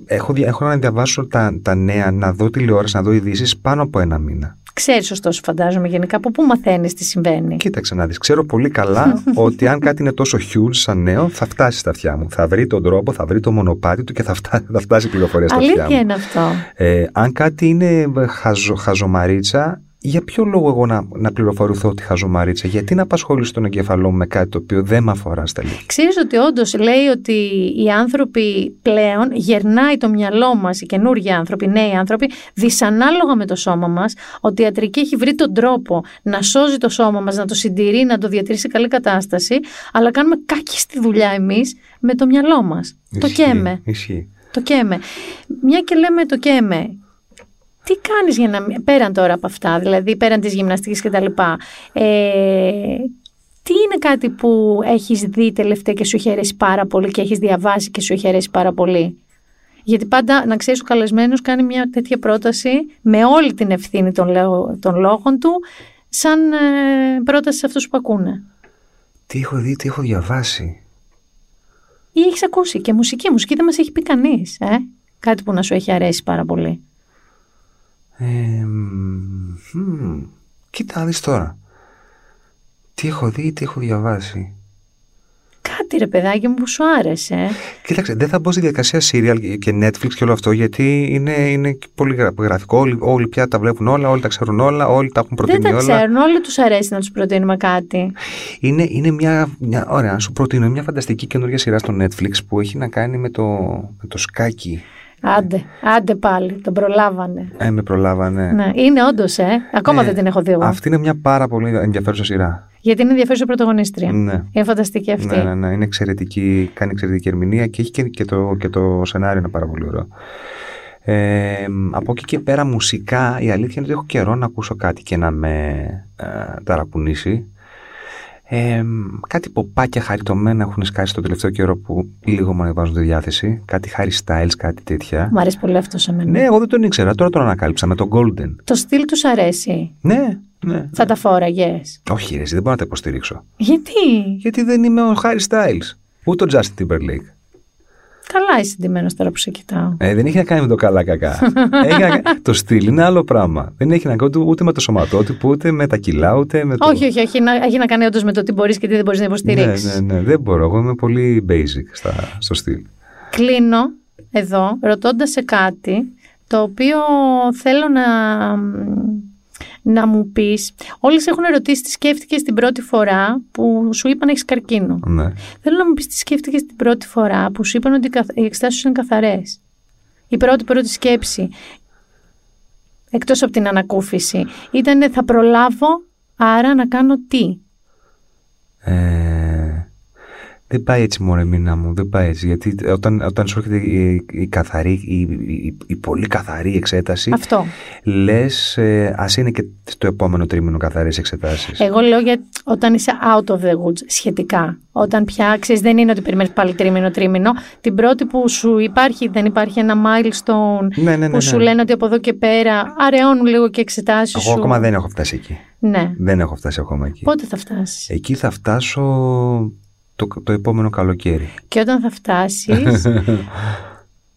C: ε, έχω, δια- έχω να διαβάσω τα, τα νέα, να δω τηλεόραση, να δω ειδήσεις πάνω από ένα μήνα.
A: Ξέρεις, ωστόσο, φαντάζομαι γενικά από πού μαθαίνεις τι συμβαίνει.
C: Κοίταξε να δεις, ξέρω πολύ καλά [LAUGHS] ότι αν κάτι είναι τόσο huge σαν νέο, θα φτάσει στα αυτιά μου. Θα βρει τον τρόπο, θα βρει το μονοπάτι του και θα, φτάσει, θα φτάσει η πληροφορία στα αυτιά
A: Αλήθεια
C: μου.
A: είναι αυτό.
C: Ε, αν κάτι είναι χαζο, χαζομαρίτσα, για ποιο λόγο εγώ να, να πληροφορηθώ ότι χαζομαρίτσα, γιατί να απασχολήσω τον εγκεφαλό μου με κάτι το οποίο δεν με αφορά στα αλήθεια.
A: Ξέρεις ότι όντως λέει ότι οι άνθρωποι πλέον γερνάει το μυαλό μας, οι καινούργιοι άνθρωποι, οι νέοι άνθρωποι, δυσανάλογα με το σώμα μας, ότι η ιατρική έχει βρει τον τρόπο να σώζει το σώμα μας, να το συντηρεί, να το διατηρήσει σε καλή κατάσταση, αλλά κάνουμε κάκι στη δουλειά εμείς με το μυαλό μας. Το
C: Ισχύει,
A: καίμε.
C: Ισχύει.
A: Το ΚΕΜΕ. Μια και λέμε το ΚΕΜΕ. Τι κάνεις για να... Πέραν τώρα από αυτά, δηλαδή πέραν της γυμναστικής και τα λοιπά. Ε, τι είναι κάτι που έχεις δει τελευταία και σου έχει αρέσει πάρα πολύ και έχεις διαβάσει και σου έχει αρέσει πάρα πολύ; Γιατί πάντα, να ξέρεις, ο καλεσμένος κάνει μια τέτοια πρόταση με όλη την ευθύνη των, των λόγων του, σαν ε, πρόταση σε αυτούς που ακούνε.
C: Τι έχω δει, τι έχω διαβάσει;
A: Ή έχεις ακούσει και μουσική. Μουσική δεν μας έχει πει κανείς. Ε; Κάτι που να σου έχει αρέσει πάρα πολύ.
C: Ε, κοίτα, δεις τώρα. Τι έχω δει, τι έχω διαβάσει.
A: Κάτι ρε παιδάκι μου που σου άρεσε.
C: Κοίταξε, δεν θα μπω στη διαδικασία serial και Netflix και όλο αυτό γιατί είναι, είναι πολύ γραφικό. Όλοι, όλοι πια τα βλέπουν όλα, όλοι τα ξέρουν όλα, όλοι τα έχουν προτείνει όλα.
A: Δεν τα ξέρουν, όλοι τους αρέσει να τους προτείνουμε κάτι.
C: Είναι, είναι μια, μια. Ωραία, να σου προτείνω μια φανταστική καινούργια σειρά στο Netflix που έχει να κάνει με το, με το σκάκι.
A: Άντε, άντε πάλι, τον προλάβανε.
C: Ε, με προλάβανε.
A: Ναι, είναι όντως, ε. Ακόμα ε, δεν την έχω δει εγώ.
C: Αυτή είναι μια πάρα πολύ ενδιαφέρουσα σειρά.
A: Γιατί είναι ενδιαφέρουσα πρωταγωνίστρια.
C: Ναι.
A: Είναι φανταστική αυτή.
C: Ναι, ναι, ναι. Είναι εξαιρετική, κάνει εξαιρετική ερμηνεία και έχει και, και, το, και το σενάριο είναι πάρα πολύ ωραίο. Ε, από εκεί και πέρα μουσικά η αλήθεια είναι ότι έχω καιρό να ακούσω κάτι και να με ε, ταρακουνήσει. Ε, κάτι ποπάκια χαριτωμένα έχουν σκάσει το τελευταίο καιρό που λίγο μου ανεβάζουν τη διάθεση. Κάτι Harry Styles, κάτι τέτοια.
A: Μ' αρέσει πολύ αυτό σε μένα.
C: Ναι, εγώ δεν τον ήξερα. Τώρα τον ανακάλυψα με τον Golden.
A: Το στυλ τους αρέσει.
C: Ναι, ναι.
A: Θα τα φόραγες.
C: Όχι, ρε, δεν μπορώ να τα υποστηρίξω.
A: Γιατί;
C: Γιατί δεν είμαι ο Harry Styles. Ούτε ο Justin Timberlake.
A: Καλά είσαι ντυμένος τώρα που σε κοιτάω.
C: Ε, δεν έχει να κάνει με το καλά κακά. [LAUGHS] έχει να... Το στυλ είναι άλλο πράγμα. Δεν έχει να κάνει ούτε με το σωματότυπο, ούτε με τα κιλά, ούτε με το.
A: Όχι, όχι, όχι. Έχει να κάνει όντως με το τι μπορείς και τι δεν μπορείς να υποστηρίξεις.
C: Ναι, ναι, ναι. Δεν μπορώ. Εγώ είμαι πολύ basic στα... στο στυλ.
A: Κλείνω εδώ ρωτώντας σε κάτι το οποίο θέλω να να μου πεις, όλες έχουν ερωτήσει τι σκέφτηκες την πρώτη φορά που σου είπαν έχεις καρκίνο.
C: Ναι.
A: Θέλω να μου πεις τι σκέφτηκες την πρώτη φορά που σου είπαν ότι οι εξετάσεις σου είναι καθαρές. Η πρώτη πρώτη σκέψη, εκτός από την ανακούφιση, ήταν θα προλάβω, άρα να κάνω τι;
C: Ε, δεν πάει έτσι μόνο μήνα μου, δεν πάει έτσι. Γιατί όταν, όταν σου έρχεται η, η καθαρή, η, η, η, πολύ καθαρή εξέταση,
A: Αυτό.
C: λες, ε, ας είναι και στο επόμενο τρίμηνο καθαρές εξετάσεις.
A: Εγώ λέω για όταν είσαι out of the woods σχετικά. Όταν πια ξέρεις, δεν είναι ότι περιμένεις πάλι τρίμηνο, τρίμηνο. Την πρώτη που σου υπάρχει, δεν υπάρχει ένα milestone
C: ναι, ναι, ναι,
A: που σου
C: ναι.
A: λένε ότι από εδώ και πέρα αραιώνουν λίγο και εξετάσεις
C: Εγώ
A: σου.
C: ακόμα δεν έχω φτάσει εκεί.
A: Ναι.
C: Δεν έχω φτάσει ακόμα εκεί.
A: Πότε θα φτάσεις;
C: Εκεί θα φτάσω το, το επόμενο καλοκαίρι.
A: Και όταν θα φτάσεις, [LAUGHS]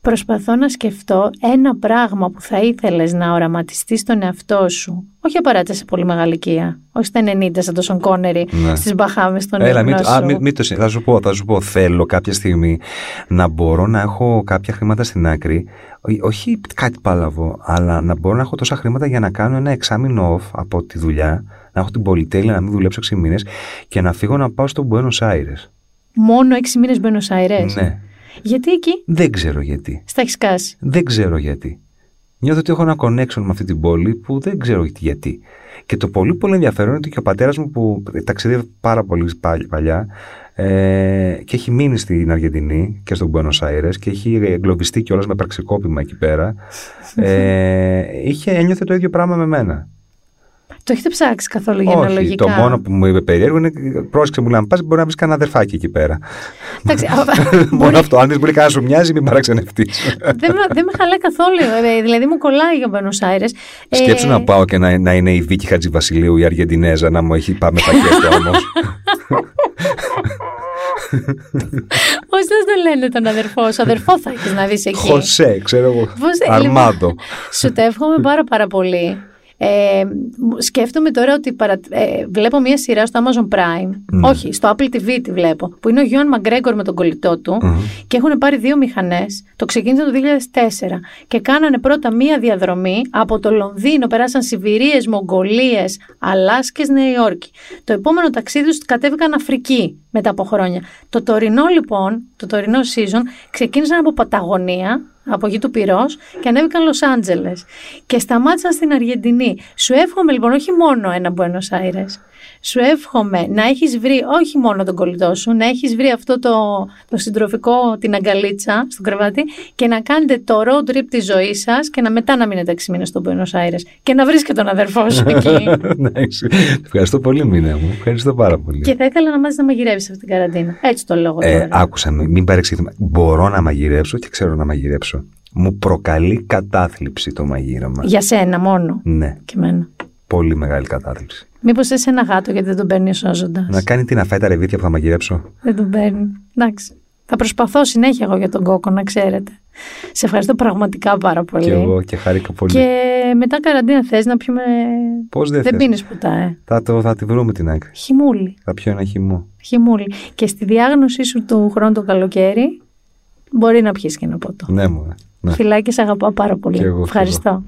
A: προσπαθώ να σκεφτώ ένα πράγμα που θα ήθελες να οραματιστείς στον εαυτό σου. Όχι απαραίτητα σε πολύ μεγάλη ηλικία. Όχι στα 90 σαν το Σον Κόνερι
C: Ναι.
A: στις Μπαχάμες στον
C: Έλα,
A: ύπνο
C: μην,
A: σου.
C: α, μην, μην το συ- θα σου πω, θα σου πω, θέλω κάποια στιγμή να μπορώ να έχω κάποια χρήματα στην άκρη, Ό- όχι κάτι πάλαβο, αλλά να μπορώ να έχω τόσα χρήματα για να κάνω ένα εξάμεινο off από τη δουλειά, να έχω την πολυτέλεια να μην δουλέψω 6 μήνες και να φύγω να πάω στο Buenos Aires.
A: Μόνο 6 μήνες Buenos Aires;
C: Ναι,
A: Γιατί εκεί;
C: Δεν ξέρω γιατί.
A: στα έχεις σκάσει;
C: Δεν ξέρω γιατί. Νιώθω ότι έχω ένα connection με αυτή την πόλη που δεν ξέρω γιατί. Και το πολύ πολύ ενδιαφέρον είναι ότι και ο πατέρας μου που ταξιδεύει πάρα πολύ πα- παλιά ε, και έχει μείνει στην Αργεντινή και στον Buenos Aires και έχει εγκλωβιστεί κιόλας με πραξικόπημα εκεί πέρα. Ε, είχε, ένιωθε το ίδιο πράγμα με μένα.
A: Το έχετε ψάξει καθόλου για
C: Όχι,
A: αναλογικά.
C: το μόνο που μου είπε περίεργο είναι πρόσεξε μου λέει αν πας μπορεί να βρεις κανένα αδερφάκι εκεί πέρα.
A: Εντάξει, [LAUGHS] α,
C: μόνο
A: μπορεί-
C: αυτό. Αν δεις μπορεί κανένα σου μοιάζει μην παραξενευτείς.
A: δεν, με, δεν με χαλάει καθόλου. ε, Δηλαδή μου κολλάει για Buenos Aires. Ε,
C: Σκέψου να πάω και να, να είναι η Βίκη Χατζηβασιλείου η Αργεντινέζα να μου έχει πάμε πακέτο όμως. [LAUGHS]
A: Πώς να το λένε τον αδερφό σου; Αδερφό θα έχεις να δεις εκεί.
C: Χωσέ, ξέρω εγώ.
A: Πώς- ε,
C: Αρμάδο.
A: Σου το εύχομαι πάρα πάρα πολύ. Ε, μου- σκέφτομαι τώρα ότι παρα- ε, βλέπω μια σειρά στο Amazon Prime, όχι, στο Apple TV τη βλέπω, που είναι ο Γιώργο Μαγκρέγκορ με τον κολλητό του και έχουν πάρει δύο μηχανές, το ξεκίνησαν το 2004 και κάνανε πρώτα μία διαδρομή από το Λονδίνο, περάσαν Σιβηρίες, Μογγολίες, Αλάσκες, Νέα Υόρκη. Το επόμενο ταξίδι τους κατέβηκαν Αφρική μετά από χρόνια. Το τωρινό λοιπόν, το τωρινό season, ξεκίνησαν από Παταγωνία, από εκεί του Πυρός και ανέβηκαν Λος Άντζελες. Και σταμάτησαν στην Αργεντινή. Σου εύχομαι λοιπόν όχι μόνο ένα Buenos Aires. Σου εύχομαι να έχεις βρει όχι μόνο τον κολλητό σου, να έχεις βρει αυτό το, το συντροφικό, την αγκαλίτσα στο κρεβάτι και να κάνετε το road trip της ζωής σας και να μετά να μείνετε 6 μήνες στο Buenos Aires και να βρεις και τον αδερφό σου [LAUGHS] εκεί.
C: Εντάξει. Ευχαριστώ πολύ, Μίνα μου. Ευχαριστώ πάρα πολύ.
A: και θα ήθελα να μάθεις να μαγειρεύεις αυτή την καραντίνα. Έτσι το λόγο
C: Ε,
A: τώρα.
C: άκουσα, μην μην παρεξηγηθούμε. Μπορώ να μαγειρέψω και ξέρω να μαγειρέψω. Μου προκαλεί κατάθλιψη το μαγείρεμα.
A: Για σένα μόνο;
C: Ναι,
A: Και εμένα;
C: πολύ μεγάλη κατάθλιψη.
A: Μήπως θες ένα γάτο γιατί δεν τον παίρνει σώζοντα.
C: Να κάνει τι να φάει τα ρεβίτια που θα μαγειρέψω.
A: Δεν τον παίρνει. Εντάξει. Θα προσπαθώ συνέχεια εγώ για τον κόκο, να ξέρετε. Σε ευχαριστώ πραγματικά πάρα πολύ.
C: Και εγώ και χαρήκα πολύ.
A: Και μετά καραντίνα θες να πιούμε...
C: Πώς δεν
A: Δεν
C: θες;
A: πίνεις πουτά, ε.
C: Θα, το, θα τη βρούμε την άκρη.
A: Χυμούλη.
C: Θα πιω ένα χυμό.
A: Χυμούλη. Και στη διάγνωσή σου του χρόνου το καλοκαίρι μπορεί να πιεις και ένα ποτό.
C: Ναι, μου. Ναι.
A: Φιλάκια, σε αγαπάω πάρα πολύ.
C: Και εγώ, και εγώ.
A: Ευχαριστώ.